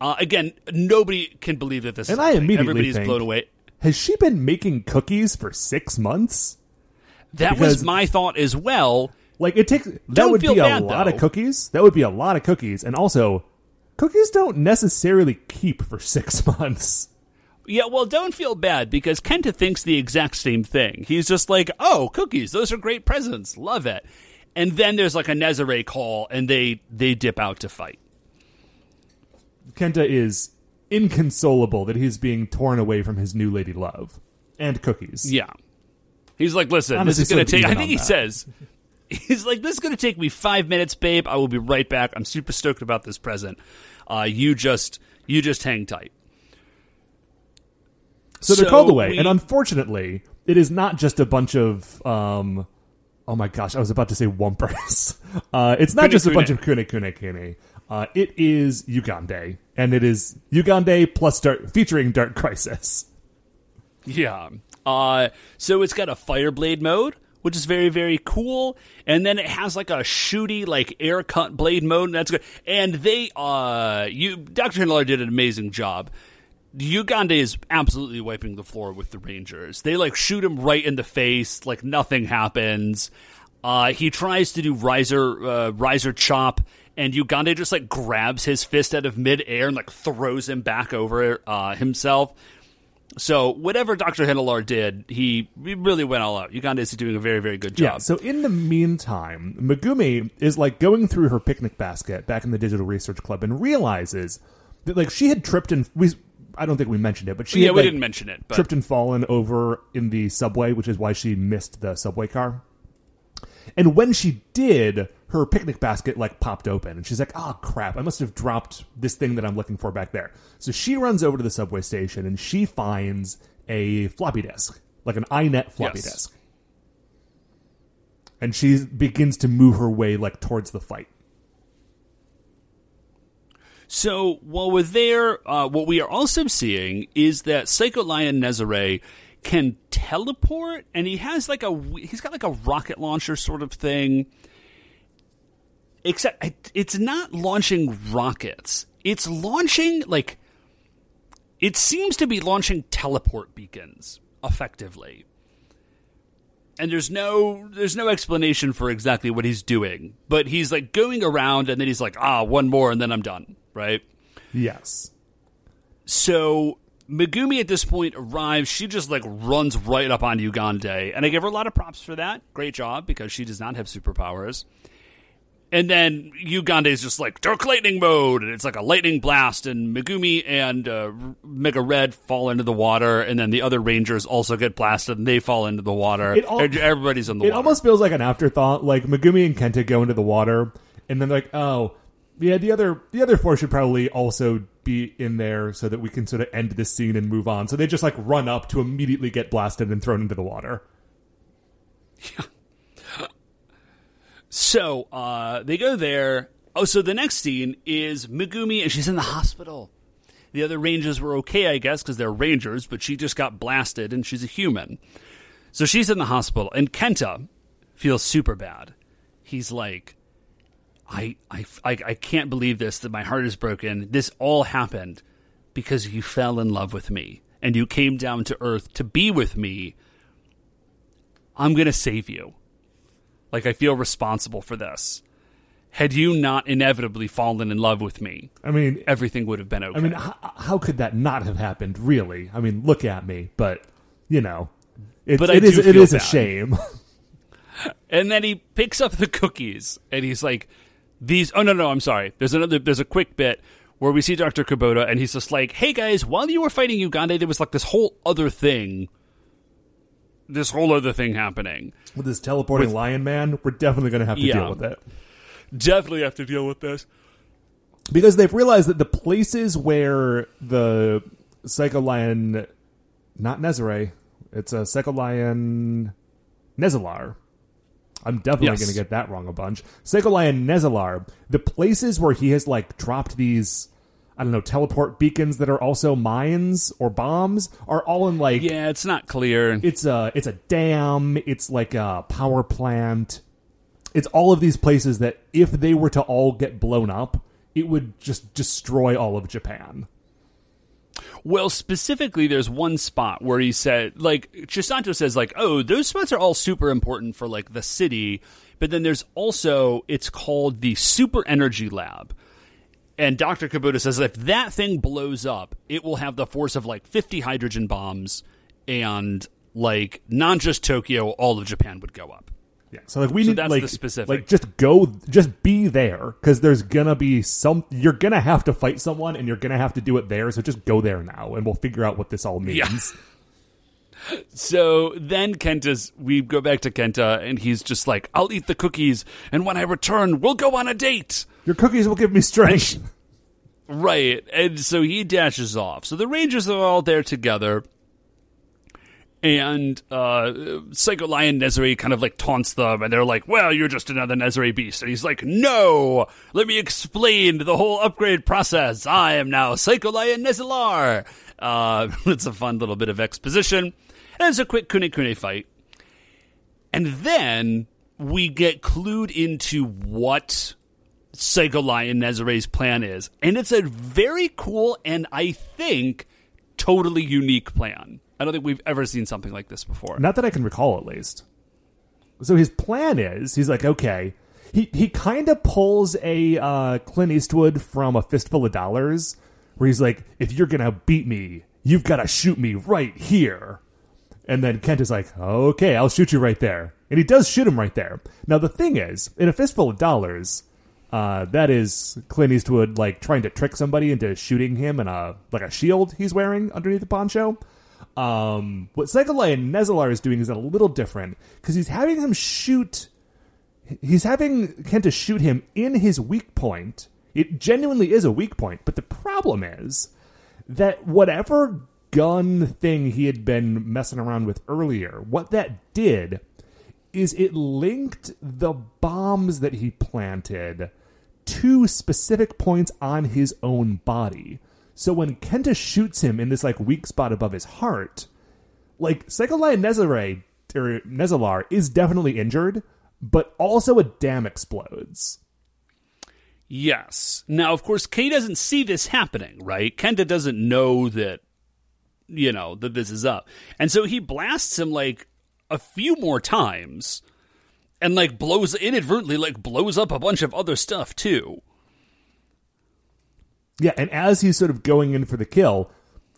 Uh, again, nobody can believe that this and is I thing. immediately everybody's think, blown away. Has she been making cookies for six months? That because- was my thought as well. Like it takes that would be a lot though. of cookies. That would be a lot of cookies, and also cookies don't necessarily keep for six months. Yeah, well, don't feel bad because Kenta thinks the exact same thing. He's just like, "Oh, cookies! Those are great presents. Love it." And then there's like a Nezare call, and they they dip out to fight. Kenta is inconsolable that he's being torn away from his new lady love and cookies. Yeah. He's like, listen, Honestly, this is going to so take. I think he that. says, he's like, this is going to take me five minutes, babe. I will be right back. I'm super stoked about this present. Uh, you just, you just hang tight. So they're called away, we- and unfortunately, it is not just a bunch of. Um, oh my gosh, I was about to say wumpers. Uh, it's not Kune just a kune. bunch of kune kune kune. Uh, it is Ugande, and it is Ugande plus Dark, featuring Dark Crisis. Yeah. Uh, so it's got a Fireblade mode, which is very, very cool. And then it has like a shooty, like air cut blade mode, and that's good. And they, uh, you, Dr. Hinelar did an amazing job. Ugande is absolutely wiping the floor with the Rangers. They like shoot him right in the face, like nothing happens. Uh, he tries to do riser, uh, riser chop, and Ugande just like grabs his fist out of midair and like throws him back over uh, himself. So whatever Dr. Hinelar did, he, he really went all out. Ugande is doing a very, very good job. Yeah. So in the meantime, Megumi is like going through her picnic basket back in the Digital Research Club and realizes that like she had tripped and we. I don't think we mentioned it, but she yeah, had, we like, didn't mention it, but tripped and fallen over in the subway, which is why she missed the subway car. And when she did, her picnic basket like popped open, and she's like, "Oh crap! I must have dropped this thing that I'm looking for back there." So she runs over to the subway station and she finds a floppy disk, like an iNet floppy Yes. disk, and she begins to move her way like towards the fight. So while we're there, uh, what we are also seeing is that Psycho Lion Nezare can teleport, and he has like a he's got like a rocket launcher sort of thing. Except it's not launching rockets; it's launching like it seems to be launching teleport beacons effectively. And there's no there's no explanation for exactly what he's doing, but he's like going around and then he's like, ah, one more and then I'm done, right? Yes. So Megumi at this point arrives. She just like runs right up on Ugande, and I give her a lot of props for that. Great job because she does not have superpowers. And then Ugande is just like dark lightning mode, and it's like a lightning blast. And Megumi and uh, Mega Red fall into the water, and then the other Rangers also get blasted, and they fall into the water. It Everybody's in the It water. almost feels like an afterthought. Like Megumi and Kenta go into the water, and then they're like, "Oh, yeah, the other the other four should probably also be in there so that we can sort of end this scene and move on." So they just like run up to immediately get blasted and thrown into the water. Yeah. So uh, they go there. Oh, so the next scene is Megumi, and she's in the hospital. The other rangers were okay, I guess, because they're rangers, but she just got blasted, and she's a human. So she's in the hospital, and Kenta feels super bad. He's like, I, I, I, I can't believe this, that my heart is broken. This all happened because you fell in love with me, and you came down to Earth to be with me. I'm going to save you. Like I feel responsible for this. Had you not inevitably fallen in love with me, I mean, everything would have been okay. I mean, h- how could that not have happened? Really? I mean, look at me, but you know, it's, But it is it is a shame. and then he picks up the cookies and he's like, "These." Oh no, no, I'm sorry. There's another. There's a quick bit where we see Doctor Kubota and he's just like, "Hey guys, while you were fighting Ugande, there was like this whole other thing." This whole other thing happening. with this teleporting lion man, we're definitely going to have to Yeah. deal with it. Definitely have to deal with this. because they've realized that the places where the Psycho Lion, not Nezare, it's a Psycho Lion Nezalar. I'm definitely Yes. going to get that wrong a bunch. Psycho Lion Nezalar, the places where he has like dropped these, I don't know, teleport beacons that are also mines or bombs are all in like Yeah, it's not clear. it's a it's a dam it's like a power plant it's all of these places that if they were to all get blown up it would just destroy all of japan Well, specifically, there's one spot where he said, like, Chisato says, like, oh, those spots are all super important for, like, the city. But then there's also, it's called the Super Energy Lab. And Dr. Kubota says if that thing blows up, it will have the force of, like, 50 hydrogen bombs. And, like, not just Tokyo, all of Japan would go up. Yeah, so like we So need that's like the specific. like just go, just be there because there's gonna be some. You're gonna have to fight someone, and you're gonna have to do it there. So just go there now, and we'll figure out what this all means. Yeah. So then Kenta's, we go back to Kenta, and he's just like, I'll eat the cookies, and when I return, we'll go on a date. Your cookies will give me strength. Right. And so he dashes off. So the Rangers are all there together. And uh, Psycho Lion Nezari kind of like taunts them, and they're like, Well, you're just another Nezari beast. And he's like, No, let me explain the whole upgrade process. I am now Psycho Lion Nezalar. Uh, it's a fun little bit of exposition. And it's a quick Kune Kune fight. And then we get clued into what Psycho Lion Nezare's plan is. And it's a very cool and I think totally unique plan. I don't think we've ever seen something like this before. Not that I can recall, at least. So his plan is, he's like, okay. He he kind of pulls a uh, Clint Eastwood from a fistful of dollars, where he's like, if you're gonna beat me, you've got to shoot me right here. And then Kent is like, okay, I'll shoot you right there. And he does shoot him right there. Now the thing is, in a fistful of dollars, uh, that is Clint Eastwood like trying to trick somebody into shooting him in a like a shield he's wearing underneath the poncho. Um, what Psycho Lion Nezalar is doing is a little different because he's having him shoot. He's having Kenta shoot him in his weak point. It genuinely is a weak point, but the problem is that whatever gun thing he had been messing around with earlier, what that did is it linked the bombs that he planted to specific points on his own body. So when Kenta shoots him in this like weak spot above his heart, like Lion Nezare or Nezalar is definitely injured, but also a dam explodes. Yes. Now, of course, Kay doesn't see this happening, right? Kenta doesn't know that, you know, that this is up. And so he blasts him like a few more times and like blows inadvertently, like blows up a bunch of other stuff too. Yeah, and as he's sort of going in for the kill,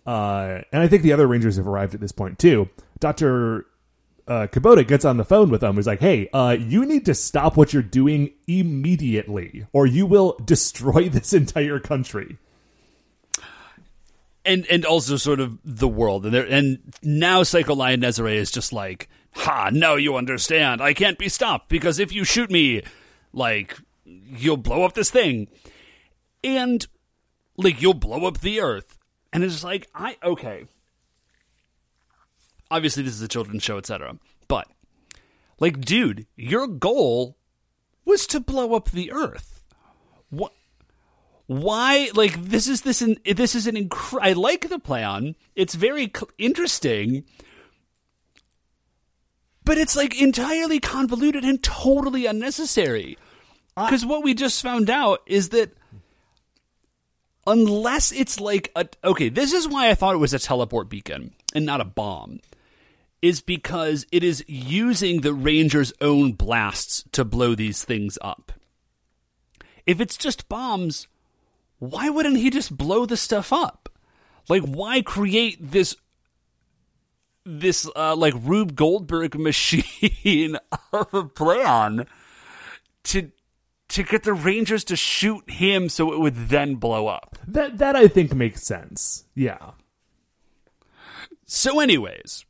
uh, and I think the other Rangers have arrived at this point too. Doctor uh, Kubota gets on the phone with them. He's like, "Hey, uh, you need to stop what you're doing immediately, or you will destroy this entire country." and and also sort of the world and there and now Psycho Lion Nezare is just like ha now you understand I can't be stopped because if you shoot me like you'll blow up this thing and like you'll blow up the earth and it's like I okay obviously this is a children's show etc but like dude your goal was to blow up the earth what why like this is this in, this is an incre- I like the plan. It's very cl- interesting. But it's like entirely convoluted and totally unnecessary. Cuz what we just found out is that unless it's like a okay, this is why I thought it was a teleport beacon and not a bomb. Is because it is using the ranger's own blasts to blow these things up. If it's just bombs, why wouldn't he just blow the stuff up? Like, why create this this uh, like Rube Goldberg machine of a plan to to get the Rangers to shoot him so it would then blow up? That that I think makes sense. Yeah. So, anyways,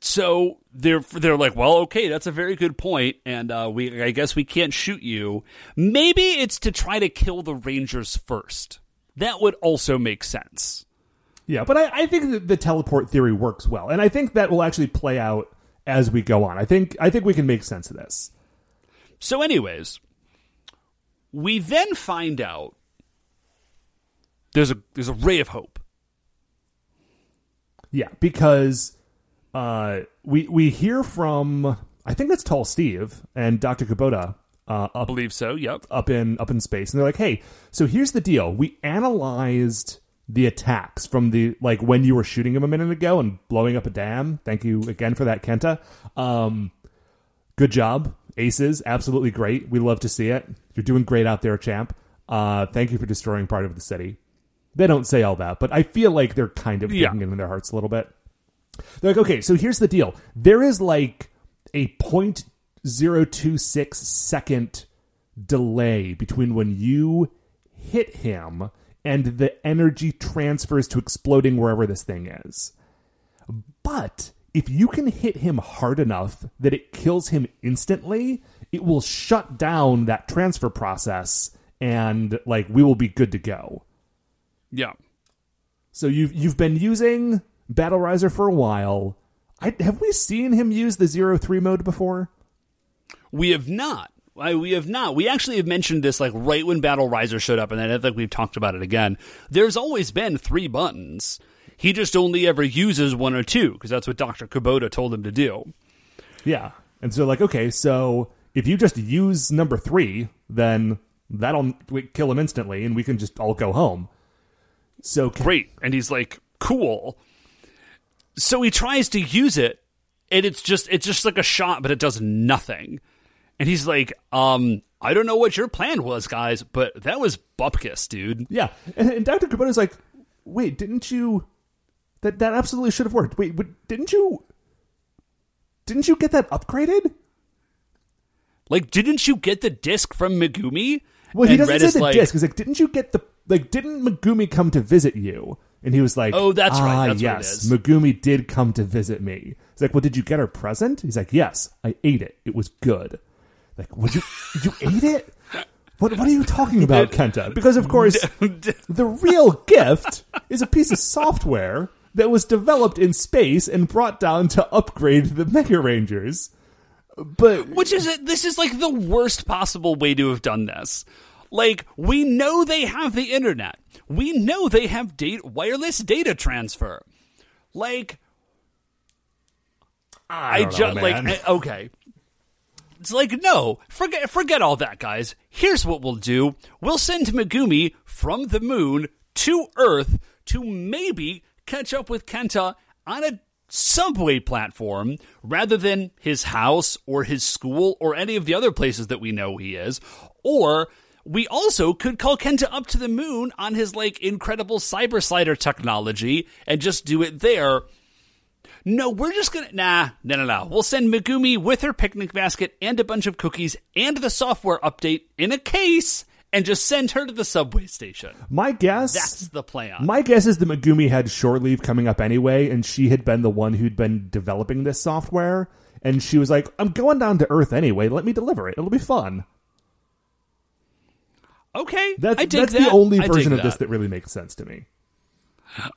so they're they're like, well, okay, that's a very good point, and uh, we I guess we can't shoot you. Maybe it's to try to kill the Rangers first. That would also make sense. Yeah, but I, I think that the teleport theory works well, and I think that will actually play out as we go on. I think I think we can make sense of this. So, anyways, we then find out there's a there's a ray of hope. Yeah, because uh, we we hear from I think that's Tall Steve and Doctor Kubota uh, I up believe so. Yep. up in up in space, and they're like, "Hey, so here's the deal. We analyzed the attacks from the like when you were shooting him a minute ago and blowing up a dam. Thank you again for that, Kenta. Um, good job, aces. Absolutely great. We love to see it. You're doing great out there, champ. Uh, thank you for destroying part of the city. They don't say all that, but I feel like they're kind of Yeah. thinking in their hearts a little bit. They're like, okay, so here's the deal. There is like a 0.026 second delay between when you hit him and the energy transfers to exploding wherever this thing is. But if you can hit him hard enough that it kills him instantly, it will shut down that transfer process and like we will be good to go. Yeah. So you've you've been using Battle Riser for a while. I, have we seen him use the zero three mode before? We have not. I, we have not. We actually have mentioned this like right when Battle Riser showed up, and then I think we've talked about it again. There's always been three buttons. He just only ever uses one or two because that's what Doctor Kubota told him to do. Yeah, and so like okay, so if you just use number three, then that'll kill him instantly, and we can just all go home. So Great, and he's like, "Cool." So he tries to use it, and it's just it's just like a shot, but it does nothing. And he's like, um, I don't know what your plan was, guys, but that was bupkis, dude. Yeah, and, and Doctor Kubota's like, wait, didn't you? That that absolutely should have worked. Wait, didn't you? Didn't you get that upgraded? Like, didn't you get the disc from Megumi? Well, he And doesn't Red say the like, disc. He's like, didn't you get the like? Didn't Megumi come to visit you? And he was like, Oh, that's right. "Ah, That's what it yes. Megumi did come to visit me." He's like, "Well, did you get her present?" He's like, "Yes, I ate it. It was good." Like, would you you ate it? What what are you talking about, Kenta? Because of course, the real gift is a piece of software that was developed in space and brought down to upgrade the Mega Rangers. But Which is? This is like the worst possible way to have done this. Like we know they have the internet. We know they have date wireless data transfer. Like I, don't just like. I- okay. It's like no, forget forget all that, guys. Here's what we'll do: we'll send Megumi from the moon to Earth to maybe catch up with Kenta on a subway platform rather than his house or his school or any of the other places that we know he is. Or we also could call Kenta up to the moon on his like incredible cyber slider technology and just do it there. No, we're just gonna nah, no, no, no. We'll send Megumi with her picnic basket and a bunch of cookies and the software update in a case, and just send her to the subway station. my guess That's the plan. My guess is that Megumi had shore leave coming up anyway, and she had been the one who'd been developing this software. And she was like, I'm going down to Earth anyway. Let me deliver it. It'll be fun. okay, That's, that's that. the only version of this that. that really makes sense to me.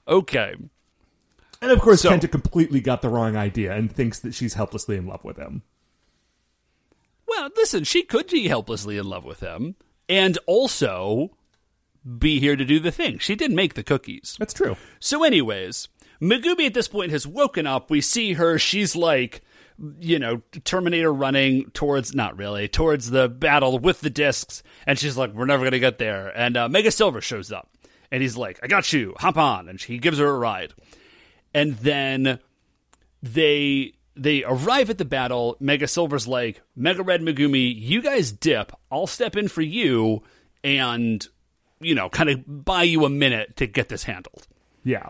Okay, And of course, So- Kenta completely got the wrong idea and thinks that she's helplessly in love with him. well, listen, she could be helplessly in love with him, and also be here to do the thing. She did make the cookies. That's true. So, anyways, Megumi at this point has woken up. We see her. She's like, you know, Terminator running towards, not really, towards the battle with the discs. And she's like, we're never going to get there. And uh, Mega Silver shows up. And he's like, I got you. Hop on. And he gives her a ride. And then they they arrive at the battle. Mega Silver's like, Mega Red Megumi, you guys dip. I'll step in for you and, you know, kind of buy you a minute to get this handled. Yeah.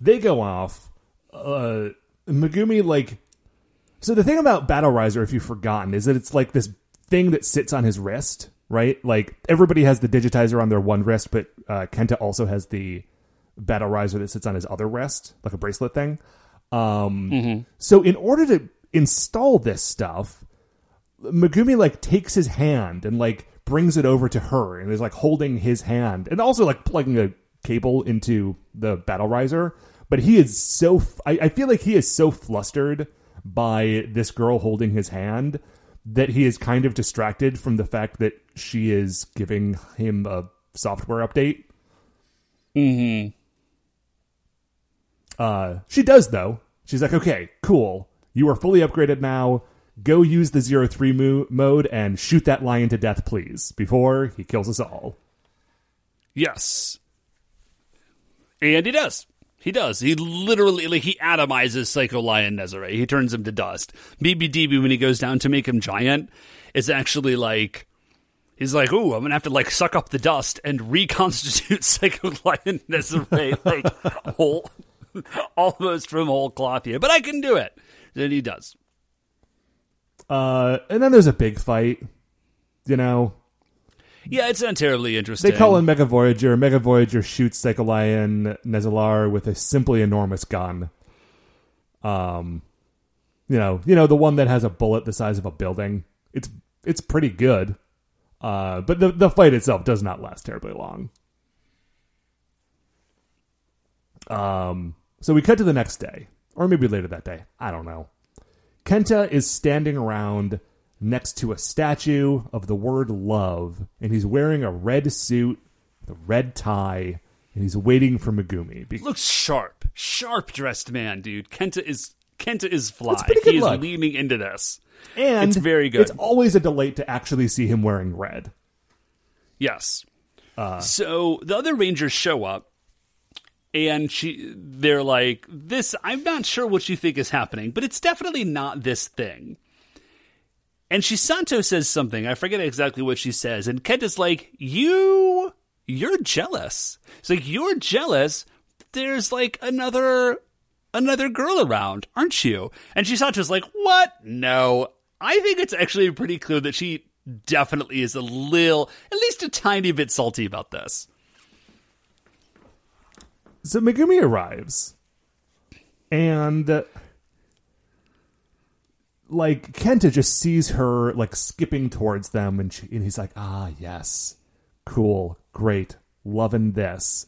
They go off. Uh, Megumi, like. So the thing about Battle Riser, if you've forgotten, is that it's like this thing that sits on his wrist, right? Like everybody has the digitizer on their one wrist, but uh, Kenta also has the Battle Riser that sits on his other wrist, like a bracelet thing. Um, So in order to install this stuff, Megumi like takes his hand and like brings it over to her and is like holding his hand and also like plugging a cable into the battle riser. But he is so f- I, I feel like he is so flustered by this girl holding his hand that he is kind of distracted from the fact that she is giving him a software update. Mm-hmm. Uh, she does though. She's like, okay, cool. You are fully upgraded now. Go use the zero three mo- mode and shoot that lion to death, please, before he kills us all. Yes. And he does. He does. He literally, like, he atomizes Psycho Lion Nezare. He turns him to dust. BBDB, when he goes down to make him giant, is actually like, he's like, ooh, I'm going to have to, like, suck up the dust and reconstitute Psycho Lion Nezare, like, whole, almost from whole cloth here. But I can do it. And he does. Uh, and then there's a big fight. You know, Yeah, it's not terribly interesting. they call in Mega Voyager. Mega Voyager shoots Psycholion Nezalar with a simply enormous gun. Um, you know, you know the one that has a bullet the size of a building. It's it's pretty good. Uh, but the the fight itself does not last terribly long. Um, so we cut to the next day, or maybe later that day. I don't know. Kenta is standing around next to a statue of the word love, and he's wearing a red suit, with a red tie, and he's waiting for Megumi. Be- looks sharp, sharp dressed man, dude. Kenta is Kenta is fly. It's a pretty good he is look. leaning into this. and It's very good. It's always a delight to actually see him wearing red. Yes. Uh. so the other Rangers show up, and she they're like, "This I'm not sure what you think is happening, but it's definitely not this thing." And Chisato says something. I forget exactly what she says, and Kenta's like, "You, you're jealous." It's like you're jealous. There's like another another girl around, aren't you? And Chisato's like, "What? No." I think it's actually pretty clear that she definitely is a little, at least a tiny bit salty about this. So Megumi arrives, and uh, like Kenta just sees her like skipping towards them, and, she, and he's like, "Ah, yes, cool, great, loving this."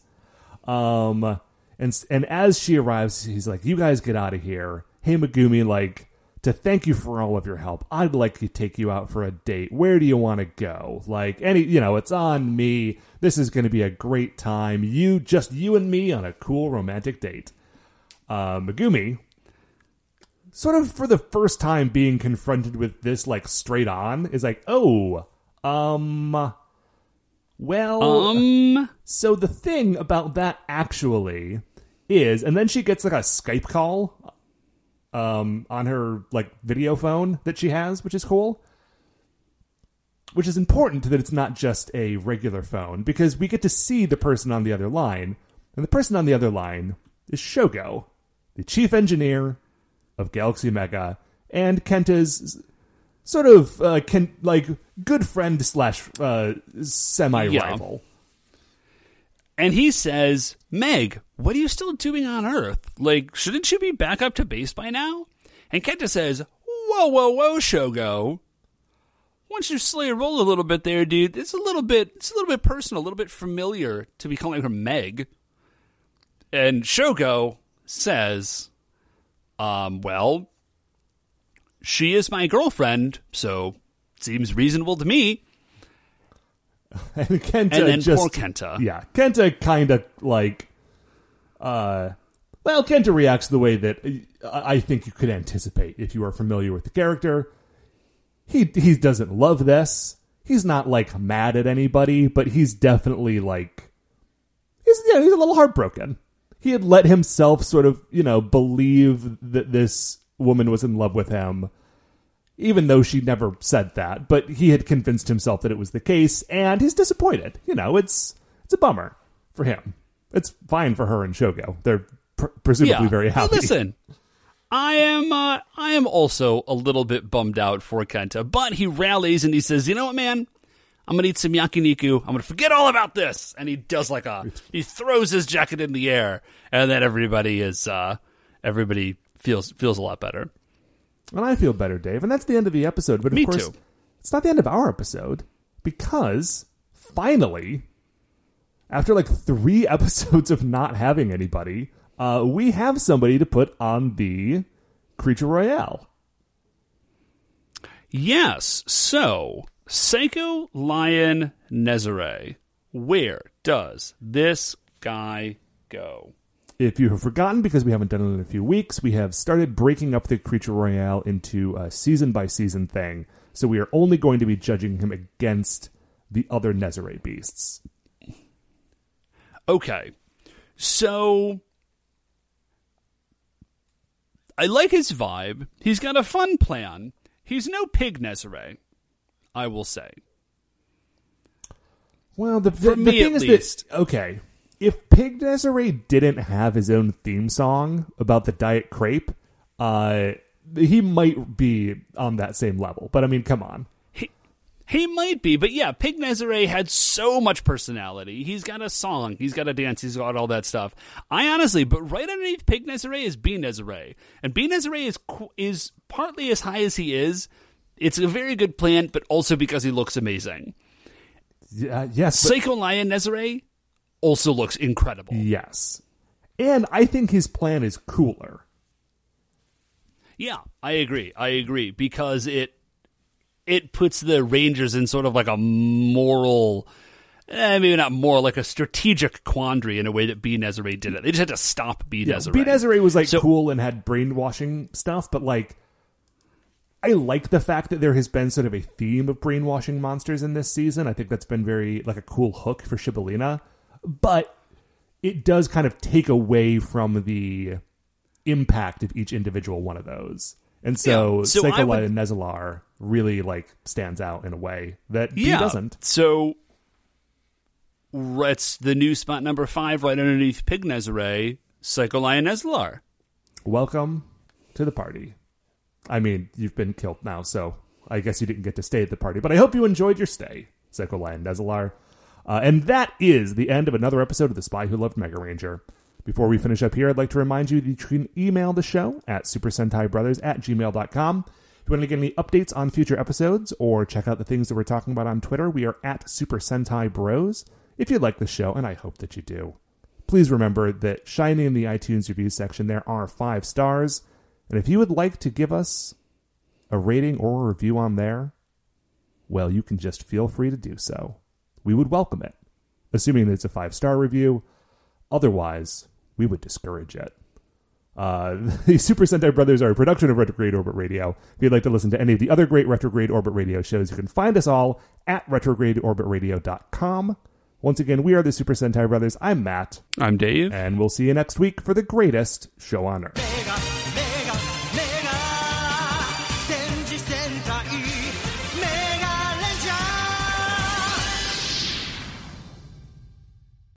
Um, and and as she arrives, he's like, "You guys get out of here." Hey, Megumi, like to thank you for all of your help. I'd like to take you out for a date. Where do you want to go? Like any, you know, it's on me. This is going to be a great time. You just you and me on a cool romantic date. Uh, Megumi, sort of for the first time being confronted with this like straight on, is like, oh, um, well, Um, so the thing about that actually is, and then she gets like a Skype call um, on her like video phone that she has, which is cool. Which is important that it's not just a regular phone because we get to see the person on the other line, and the person on the other line is Shogo, the chief engineer of Galaxy Mega, and Kenta's sort of uh, Ken, like good friend slash uh, semi rival. And he says, Meg, what are you still doing on Earth? Like, shouldn't you be back up to base by now? And Kenta says, Whoa, whoa, whoa, Shogo. Don't you slow your roll a little bit there, dude? It's a little bit, it's a little bit personal, a little bit familiar to be calling her Meg. And Shogo says, um, well, she is my girlfriend, so seems reasonable to me. and Kenta And then just poor Kenta. yeah, Kenta kind of like, uh, well, Kenta reacts the way that uh, I I think you could anticipate if you are familiar with the character. He he doesn't love this. He's not like mad at anybody, but he's definitely like, he's yeah, he's a little heartbroken. He had let himself sort of you know believe that this woman was in love with him even though she never said that, but he had convinced himself that it was the case, and he's disappointed. You know, it's it's a bummer for him. It's fine for her and Shogo. They're pr- presumably very Hey, happy. listen, I am uh, I am also a little bit bummed out for Kenta, but he rallies and he says, "You know what, man? I'm gonna eat some yakiniku. I'm gonna forget all about this." And he does like a he throws his jacket in the air, and then everybody is uh, everybody feels feels a lot better. And I feel better, Dave. And that's the end of the episode. But of Me course, too. it's not the end of our episode because finally, after like three episodes of not having anybody, uh, we have somebody to put on the Creature Royale. Yes. So, Psycho Lion Nezare, where does this guy go? If you have forgotten, because we haven't done it in a few weeks, we have started breaking up the Creature Royale into a season by season thing. So we are only going to be judging him against the other Nezare beasts. Okay. So I like his vibe. He's got a fun plan. He's no pig Nezare, I will say. Well, the, the, the thing is least. that okay, if Pig Nezare didn't have his own theme song about the diet crepe, uh, he might be on that same level. But I mean, come on. He, he might be, but yeah, Pig Nezare had so much personality. He's got a song, he's got a dance, he's got all that stuff. I honestly, but right underneath Pig Nezare is B Nezare, and B Nezare is is partly as high as he is. It's a very good plan, but also because he looks amazing. Yeah, yes, but- Psycho Lion Nezare also looks incredible. yes, and I think his plan is cooler. Yeah, I agree. I agree because it it puts the Rangers in sort of like a moral, eh, maybe not more like a strategic quandary in a way that B Nezare did it. They just had to stop B Yeah, Nezare. B Nezare was like So- cool and had brainwashing stuff, but like I like the fact that there has been sort of a theme of brainwashing monsters in this season. I think that's been very like a cool hook for Shibbolena, but it does kind of take away from the impact of each individual one of those. And so, Yeah, so would- and Nezalar really like stands out in a way that B yeah. doesn't. So it's the new spot number five right underneath Pig Nezare, Psycho Lion Nezlar. Welcome to the party. I mean, you've been killed now, so I guess you didn't get to stay at the party, but I hope you enjoyed your stay, Psycho Lion Nezalar. Uh, and that is the end of another episode of The Spy Who Loved Mega Ranger. Before we finish up here, I'd like to remind you that you can email the show at Super Sentai Brothers at gmail.com. If you want to get any updates on future episodes or check out the things that we're talking about on Twitter, we are at Super Sentai Bros. If you like the show, and I hope that you do, please remember that shining in the iTunes review section there are five stars. And if you would like to give us a rating or a review on there, well, you can just feel free to do so. We would welcome it, assuming that it's a five star review. Otherwise, we would discourage it. Uh, the Super Sentai Brothers are a production of Retrograde Orbit Radio. If you'd like to listen to any of the other great Retrograde Orbit Radio shows, you can find us all at retrogradeorbitradio.com. Once again, we are the Super Sentai Brothers. I'm Matt, I'm Dave. and we'll see you next week for the greatest show on earth. Mega